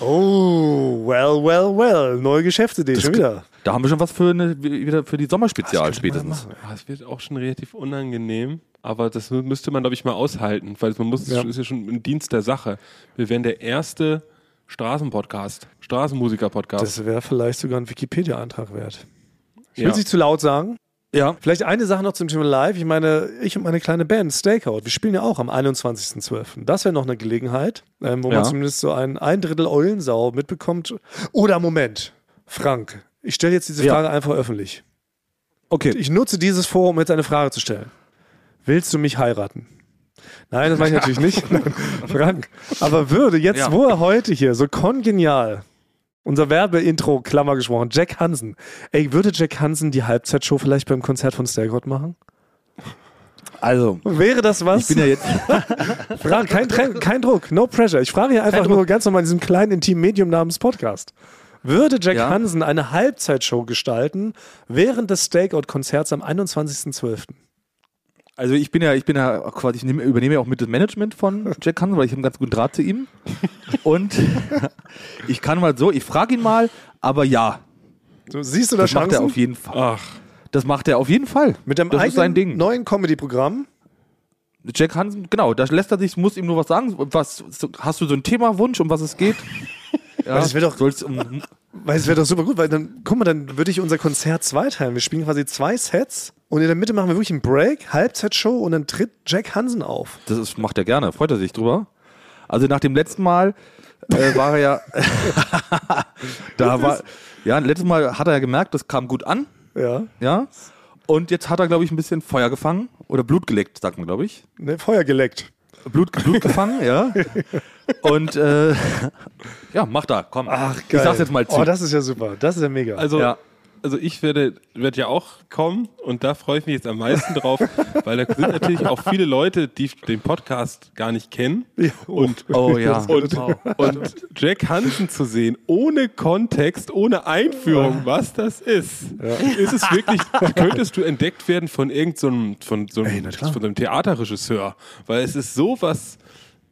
S2: Oh, well, well, well. Neue Geschäftsidee, schon wieder.
S1: Da haben wir schon was für, eine, wieder für die Sommerspezial spätestens.
S3: Ah, Es wird auch schon relativ unangenehm, aber das mü- müsste man, glaube ich, mal aushalten, weil man muss,
S2: Ja.
S3: es ist ja schon im Dienst der Sache. Wir wären der erste Straßenpodcast, Straßenmusiker-Podcast.
S2: Das wäre vielleicht sogar ein Wikipedia-Eintrag wert. Ich will
S3: Ja.
S2: es nicht zu laut sagen.
S1: Ja.
S2: Vielleicht eine Sache noch zum Thema Live. Ich meine, ich und meine kleine Band Stakeout, wir spielen ja auch am 21.12. Das wäre noch eine Gelegenheit, ähm, wo
S1: Ja.
S2: man zumindest so ein, ein Drittel Eulensau mitbekommt. Oder Moment, Frank, ich stelle jetzt diese
S1: Ja.
S2: Frage einfach öffentlich.
S1: Okay.
S2: Ich nutze dieses Forum, um jetzt eine Frage zu stellen. Willst du mich heiraten? Nein, das mache ich natürlich nicht. (laughs) Nein, Frank. Aber würde jetzt,
S1: Ja.
S2: wo er heute hier so kongenial unser Werbeintro, Klammer gesprochen, Jack Hansen. Ey, würde Jack Hansen die Halbzeitshow vielleicht beim Konzert von Stairgott machen?
S1: Also,
S2: Wäre das was?
S1: ich bin ja jetzt. (laughs)
S2: Fra- kein, kein, kein Druck, no pressure. Ich frage hier einfach nur ganz normal in diesem kleinen intimen Medium namens Podcast. Würde Jack
S1: Ja.
S2: Hansen eine Halbzeitshow gestalten während des Stakeout-Konzerts am 21.12.?
S1: Also ich bin ja, ich bin ja quasi, ich nehme, übernehme ja auch mit das Management von Jack Hansen, weil ich habe einen ganz guten Draht zu ihm. Und (laughs) ich kann mal so, ich frage ihn mal, aber ja,
S2: So, siehst du da
S1: das macht er auf jeden Fall.
S3: Ach,
S1: Das macht er auf jeden Fall.
S2: Mit dem
S1: das
S2: eigenen neuen Comedy-Programm?
S1: Jack Hansen, genau, da lässt er sich, muss ihm nur was sagen. Was, hast du so einen Themawunsch, um was es geht? (laughs) Ja,
S2: das wär doch-
S1: um,
S2: Weil es wäre doch super gut, weil dann, guck mal, dann würde ich unser Konzert zweiteilen. Wir spielen quasi zwei Sets und in der Mitte machen wir wirklich einen Break, Halbzeitshow und dann tritt Jack Hansen auf.
S1: Das ist, macht er gerne, freut er sich drüber. Also nach dem letzten Mal äh, war er ja, (laughs) da war, ja, letztes Mal hat er ja gemerkt, das kam gut an,
S2: Ja.
S1: ja. Und jetzt hat er, glaube ich, ein bisschen Feuer gefangen oder Blut geleckt, sagt man, glaube ich.
S2: Ne, Feuer geleckt.
S1: Blut, Blut gefangen, ja. (laughs) Und äh, ja, mach da, komm.
S2: Ach, geil.
S1: Ich sag's jetzt mal zu.
S2: Oh, das ist ja super. Das ist ja mega.
S3: also,
S1: Ja.
S3: Also ich werde, werde ja auch kommen und da freue ich mich jetzt am meisten drauf, (laughs) weil da sind natürlich auch viele Leute, die den Podcast gar nicht kennen.
S2: Ja.
S3: Und,
S1: oh ja.
S3: und, und Jack Hansen zu sehen, ohne Kontext, ohne Einführung, was das ist. Ist es wirklich, könntest du entdeckt werden von irgendeinem so von so einem,
S2: klar.
S3: von so einem Theaterregisseur, weil es ist sowas,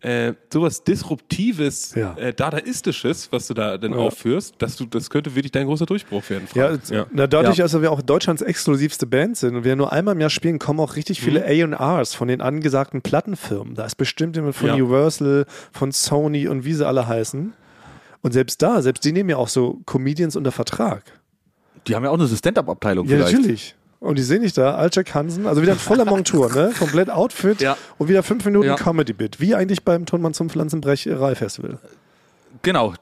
S3: äh, sowas Disruptives,
S2: Ja.
S3: äh, Dadaistisches, was du da denn aufführst, dass du, das könnte wirklich dein großer Durchbruch werden.
S2: Ja,
S3: Frank.
S2: jetzt- Na, dadurch, dass wir auch Deutschlands exklusivste Band sind und wir nur einmal im Jahr spielen, kommen auch richtig viele A&Rs von den angesagten Plattenfirmen. Da ist bestimmt jemand von
S3: Ja.
S2: Universal, von Sony und wie sie alle heißen. Und selbst da, selbst die nehmen ja auch so Comedians unter Vertrag.
S1: Die haben ja auch eine Stand-Up-Abteilung
S2: Ja,
S1: vielleicht.
S2: natürlich. Und die sehe ich da, Alcek Hansen, also wieder ein voller Montur, ne? (laughs) Komplett Outfit
S1: Ja.
S2: und wieder fünf Minuten
S1: Ja.
S2: Comedy-Bit. Wie eigentlich beim Tonmann zum Pflanzenbrecherei-Festival.
S1: Genau.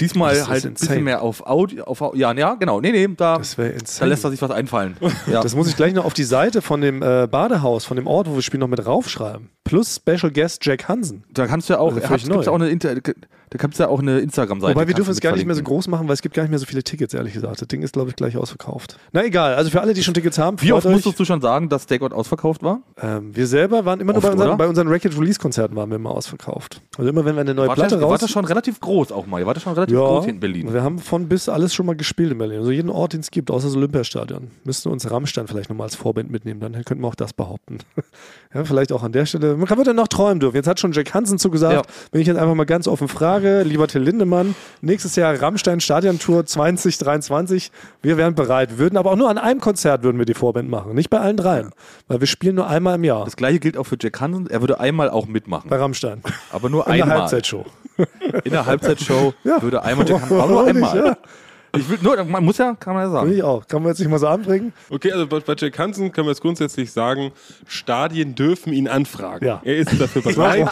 S1: Diesmal halt ein bisschen mehr auf Audio, auf, Au- ja, ja, genau. Nee, nee, da, da lässt er sich was einfallen. (laughs) Ja.
S2: Das muss ich gleich noch auf die Seite von dem äh, Badehaus, von dem Ort, wo wir spielen, noch mit raufschreiben. Plus Special Guest Jack Hansen.
S1: Da kannst du ja auch,
S2: Also
S1: er hat, gibt's auch eine Inter, da kannst du ja auch eine Instagram-Seite.
S2: Wobei wir dürfen es gar nicht mehr so groß machen, weil es gibt gar nicht mehr so viele Tickets, ehrlich gesagt. Das Ding ist, glaube ich, gleich ausverkauft. Na egal, also für alle, die schon Tickets haben,
S1: Wie oft
S2: euch.
S1: musstest du schon sagen, dass Stakeout ausverkauft war?
S2: Ähm, wir selber waren immer nur
S1: Oft,
S2: bei unseren, bei unseren Record-Release-Konzerten waren wir immer ausverkauft. Also immer wenn wir eine neue
S1: War
S2: Platte
S1: das, war
S2: raus...
S1: das schon relativ groß auch mal? War das schon relativ
S2: ja,
S1: groß hier in Berlin?
S2: wir haben von bis alles schon mal gespielt in Berlin. Also jeden Ort, den es gibt, außer das Olympiastadion. Müssten wir uns Rammstein vielleicht nochmal als Vorband mitnehmen, dann könnten wir auch das behaupten. (laughs) ja, vielleicht auch an der Stelle. Man kann dann noch träumen dürfen. Jetzt hat schon Jack Hansen zugesagt.
S1: Ja.
S2: Wenn ich jetzt einfach mal ganz offen frage, lieber Till Lindemann, nächstes Jahr Rammstein Stadiontour 2023, wir wären bereit. Würden aber auch nur an einem Konzert würden wir die Vorband machen, nicht bei allen dreien. Weil wir spielen nur einmal im Jahr
S1: Das gleiche gilt auch für Jack Hansen. Er würde einmal auch mitmachen.
S2: bei Rammstein.
S1: Aber nur
S2: In der
S1: einmal.
S2: Halbzeitshow.
S1: In der Halbzeitshow (laughs)
S2: Ja.
S1: würde einmal Jack Hansen, aber nur
S2: Warum nicht,
S1: einmal.
S2: ja?
S1: Ich will nur, man muss ja, kann man ja
S2: Will
S1: sagen.
S2: ich auch. Kann man jetzt nicht mal so anbringen?
S3: Okay, also bei, Jack Hansen können wir jetzt grundsätzlich sagen, Stadien dürfen ihn anfragen.
S2: Ja.
S3: Er ist dafür bereit,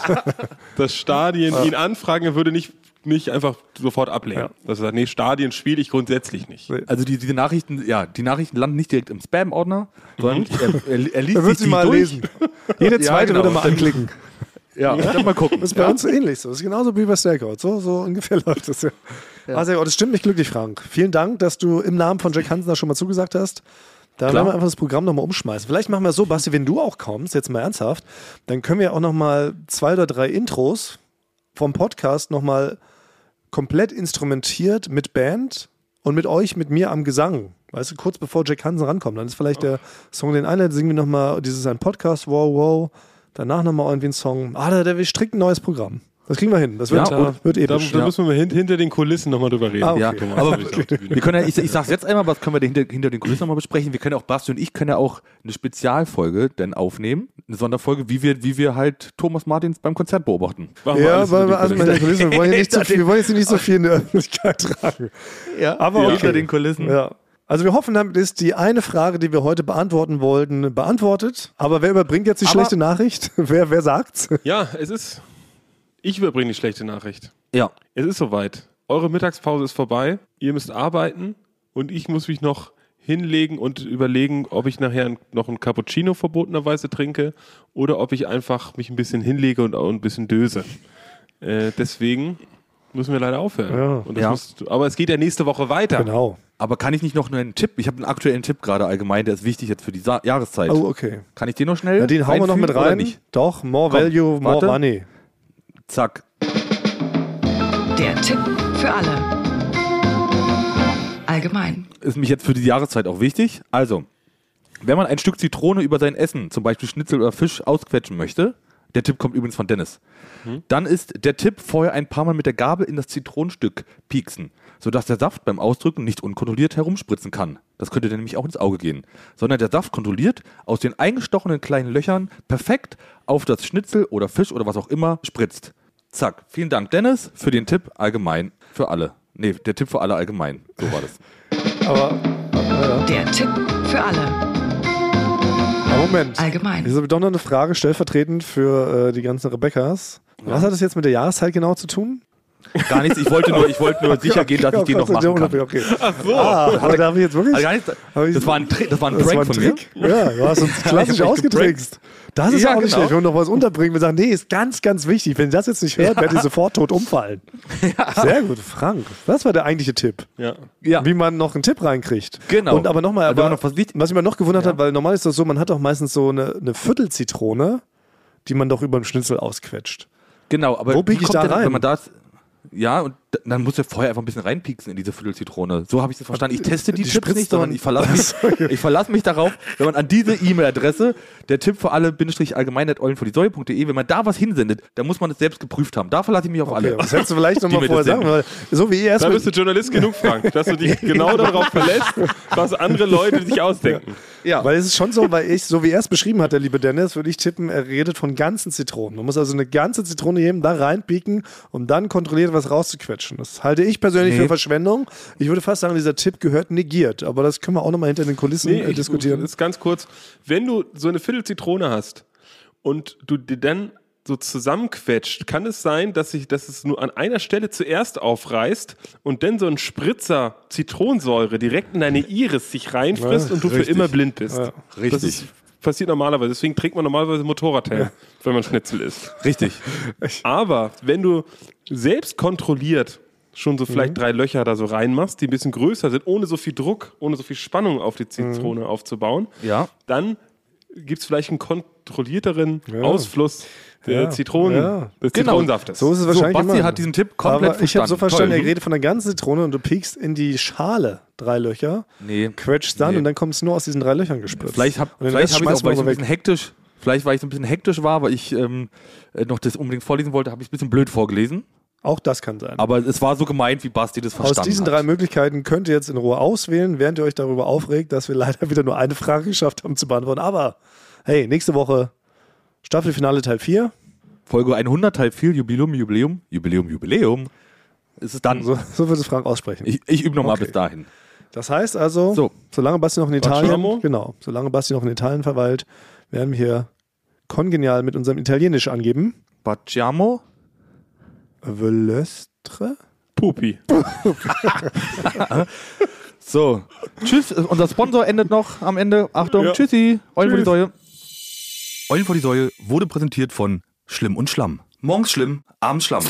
S3: dass Stadien ihn anfragen. Er würde nicht, nicht einfach sofort ablehnen.
S2: Ja.
S3: Dass er sagt, nee, Stadien spiele ich grundsätzlich nicht.
S2: Nee.
S1: Also die, diese Nachrichten, ja, die Nachrichten landen nicht direkt im Spam-Ordner, sondern er, er, er liest
S2: Er wird
S1: sich
S2: sie mal
S1: durch.
S2: lesen. Jede (laughs)
S1: Ja,
S2: zweite
S1: genau.
S2: würde mal anklicken.
S1: Ja, dann mal gucken.
S2: Das ist bei uns ähnlich so. Das ist genauso wie bei Stakeout. So, so ungefähr (laughs) läuft das ja. Also, oh, das stimmt mich glücklich, Frank. Vielen Dank, dass du im Namen von Jack Hansen da schon mal zugesagt hast. Da
S1: Klar.
S2: werden wir einfach das Programm nochmal umschmeißen. Vielleicht machen wir es so, Basti, wenn du auch kommst, jetzt mal ernsthaft, dann können wir auch nochmal zwei oder drei Intros vom Podcast nochmal komplett instrumentiert mit Band und mit euch, mit mir am Gesang. Weißt du, kurz bevor Jack Hansen rankommt. Dann ist vielleicht der Song, den einen singen wir nochmal, dieses ein Podcast, wow, wow. Danach nochmal irgendwie ein Song. Ah, da, da, wir stricken ein neues Programm. Das kriegen wir hin. Das wird,
S1: Ja, und
S2: wird
S3: Da,
S2: episch.
S3: da müssen wir hin, hinter den Kulissen nochmal drüber reden.
S2: Ah, okay.
S1: Ja,
S3: Thomas,
S1: aber
S3: Bühne.
S1: wir können ja, ich, ich sag's jetzt einmal, was können wir hinter, hinter den Kulissen nochmal besprechen? Wir können ja auch, Basti und ich können ja auch eine Spezialfolge dann aufnehmen, eine Sonderfolge, wie wir, wie wir halt Thomas Martins beim Konzert beobachten.
S3: Machen wir
S2: Ja, weil
S3: hinter
S2: wir, also
S3: den
S2: mit
S3: Kulissen.
S2: wir wollen, ja nicht so viel, wir wollen jetzt nicht so viel in der Öffentlichkeit tragen.
S1: Ja,
S2: Aber okay.
S1: hinter den Kulissen.
S2: Ja. Also wir hoffen, damit ist die eine Frage, die wir heute beantworten wollten, beantwortet. Aber wer überbringt jetzt die
S1: Aber-
S2: schlechte Nachricht? (laughs) wer, wer sagt's?
S3: Ja, es ist. Ich überbringe die schlechte Nachricht.
S1: Ja.
S3: Es ist soweit. Eure Mittagspause ist vorbei. Ihr müsst arbeiten und ich muss mich noch hinlegen und überlegen, ob ich nachher noch ein Cappuccino verbotenerweise trinke oder ob ich einfach mich ein bisschen hinlege und auch ein bisschen döse. Äh, deswegen müssen wir leider aufhören.
S2: Ja.
S3: Und das
S1: Ja.
S3: musst, aber es geht ja nächste Woche weiter.
S2: Genau.
S1: Aber kann ich nicht noch einen Tipp? Ich habe einen aktuellen Tipp gerade allgemein, der ist wichtig jetzt für die Sa Jahreszeit.
S2: Oh, okay.
S1: Kann ich den noch schnell?
S2: Ja, den hauen wir noch mit rein.
S1: Nicht?
S2: Doch, more
S1: Komm,
S2: value, more
S1: warte.
S2: money.
S1: Zack.
S5: Der Tipp für alle. Allgemein.
S1: Ist mich jetzt für die Jahreszeit auch wichtig. Also, wenn man ein Stück Zitrone über sein Essen, zum Beispiel Schnitzel oder Fisch, ausquetschen möchte, der Tipp kommt übrigens von Dennis, dann ist der Tipp vorher ein paar Mal mit der Gabel in das Zitronenstück pieksen, sodass der Saft beim Ausdrücken nicht unkontrolliert herumspritzen kann. Das könnte dir nämlich auch ins Auge gehen. Sondern der Saft kontrolliert aus den eingestochenen kleinen Löchern perfekt auf das Schnitzel oder Fisch oder was auch immer spritzt. Zack. Vielen Dank, Dennis, für den Tipp allgemein für alle. Nee, der Tipp für alle allgemein. So war das.
S2: Aber, aber,
S5: Der Tipp für alle.
S2: ja. aber Moment.
S5: Allgemein.
S2: Doch noch eine Frage stellvertretend für äh, die ganzen Rebekkas. Was hat das jetzt mit der Jahreszeit genau zu tun?
S1: Gar nichts. Ich wollte nur, ich wollte nur (laughs) sicher gehen, dass ich den noch machen kann.
S2: Okay. Ach so. Ah, aber da habe ich jetzt wirklich.
S1: Also gar
S2: ich-
S1: das war ein, das war ein
S2: das
S1: Prank
S2: war ein
S1: von mir.
S2: Trick. Ja, du hast uns (laughs) klassisch
S1: Ich
S2: ausgetrickst. Das ist
S1: Ja,
S2: auch nicht
S1: genau.
S2: schlecht. Wenn wir noch was unterbringen, wir sagen, nee, ist ganz, ganz wichtig. Wenn ihr das jetzt nicht hört, werdet ihr (laughs) sofort tot umfallen. Sehr gut, Frank. Das war der eigentliche Tipp.
S3: Ja.
S1: Ja.
S2: Wie man noch einen Tipp reinkriegt.
S1: Genau.
S2: Und aber nochmal,
S1: noch was
S2: was mich mal noch gewundert hat, weil normal ist das so, man hat auch meistens so eine, eine Viertelzitrone, die man doch über den Schnitzel ausquetscht.
S1: Genau, aber
S2: Wo bieg
S1: wie
S2: ich da
S1: denn,
S2: rein?
S1: Wenn man das, ja, und dann muss er vorher einfach ein bisschen reinpieksen in diese Viertelzitrone. So habe ich das verstanden. Ich teste die,
S2: Die
S1: Tipps nicht, sondern ich verlasse mich, ich verlasse mich darauf, wenn man an diese E-Mail-Adresse, der Tipp für alle, Bindestrich allgemein.eulenvordiesäue.de, wenn man da was hinsendet, dann muss man es selbst geprüft haben. Da verlasse ich mich auf
S2: Okay,
S1: alle.
S2: das hättest du vielleicht nochmal vorher sagen, weil so wie ihr erst
S3: Da bist du Journalist genug, Frank, dass du dich (laughs) genau darauf verlässt, was andere Leute sich ausdenken.
S1: Ja.
S2: Weil es ist schon so, weil ich, so wie er es beschrieben hat, der liebe Dennis, würde ich tippen, er redet von ganzen Zitronen. Man muss also eine ganze Zitrone nehmen, da reinpieken, um dann kontrolliert was rauszuquetschen. Das halte ich persönlich
S1: Nee.
S2: für Verschwendung. Ich würde fast sagen, dieser Tipp gehört negiert. Aber das können wir auch nochmal hinter den Kulissen
S3: Nee,
S2: äh,
S3: ich,
S2: diskutieren.
S3: Das ist ganz kurz. Wenn du so eine Viertel Zitrone hast und du die dann so zusammenquetscht, kann es sein, dass sich, dass es nur an einer Stelle zuerst aufreißt und dann so ein Spritzer Zitronensäure direkt in deine Iris sich reinfrisst
S2: Ja,
S3: und du für
S1: richtig.
S3: immer blind bist.
S2: Ja,
S3: Das
S1: richtig.
S3: ist, passiert normalerweise. Deswegen trägt man normalerweise Motorradhelm, wenn man Schnitzel isst.
S1: Richtig. (laughs)
S3: Aber wenn du selbst kontrolliert schon so vielleicht drei Löcher da so reinmachst, die ein bisschen größer sind, ohne so viel Druck, ohne so viel Spannung auf die Zitrone aufzubauen,
S1: Ja.
S3: dann gibt es vielleicht einen kontrollierteren
S2: Ja.
S3: Ausfluss der
S2: Ja.
S3: Zitronen,
S2: Ja.
S3: des
S1: Genau.
S3: Zitronsaftes.
S2: So ist es
S1: So,
S2: wahrscheinlich
S1: Basti
S2: immer.
S1: hat diesen Tipp komplett
S2: Aber ich habe so verstanden,
S1: Toll.
S2: er redet von der ganzen Zitrone und du piekst in die Schale drei Löcher,
S1: Nee.
S2: quetschst dann
S1: Nee.
S2: und dann kommt es nur aus diesen drei Löchern gespritzt.
S1: Vielleicht habe hab ich
S2: schmeißt
S1: auch, weil
S2: man
S1: ich so ein bisschen hektisch, vielleicht weil ich so ein bisschen hektisch war, weil ich ähm, äh, noch das unbedingt vorlesen wollte, habe ich es ein bisschen blöd vorgelesen.
S2: Auch das kann sein.
S1: Aber es war so gemeint, wie Basti das
S2: Aus
S1: verstanden
S2: diesen
S1: hat.
S2: drei Möglichkeiten könnt ihr jetzt in Ruhe auswählen, während ihr euch darüber aufregt, dass wir (laughs) leider wieder nur eine Frage geschafft haben zu beantworten. Aber hey, nächste Woche Staffelfinale Teil 4.
S1: Folge 100, Teil 4, Jubiläum, Jubiläum, Jubiläum, Jubiläum. Ist es dann.
S2: So, so wird es Frank aussprechen.
S1: Ich, ich übe nochmal
S2: Okay.
S1: bis dahin.
S2: Das heißt also,
S1: So.
S2: solange Basti noch in Italien,
S3: Facciamo?
S2: genau, solange Basti noch in Italien verweilt, werden wir hier kongenial mit unserem Italienisch angeben.
S1: Facciamo.
S2: Velestre?
S3: Pupi. (laughs)
S1: So. Tschüss. Unser Sponsor endet noch am Ende. Achtung.
S3: Ja.
S1: Tschüssi. Die Säue. Eulen vor die Säue wurde präsentiert von Schlimm und Schlamm. Morgens schlimm, abends Schlamm.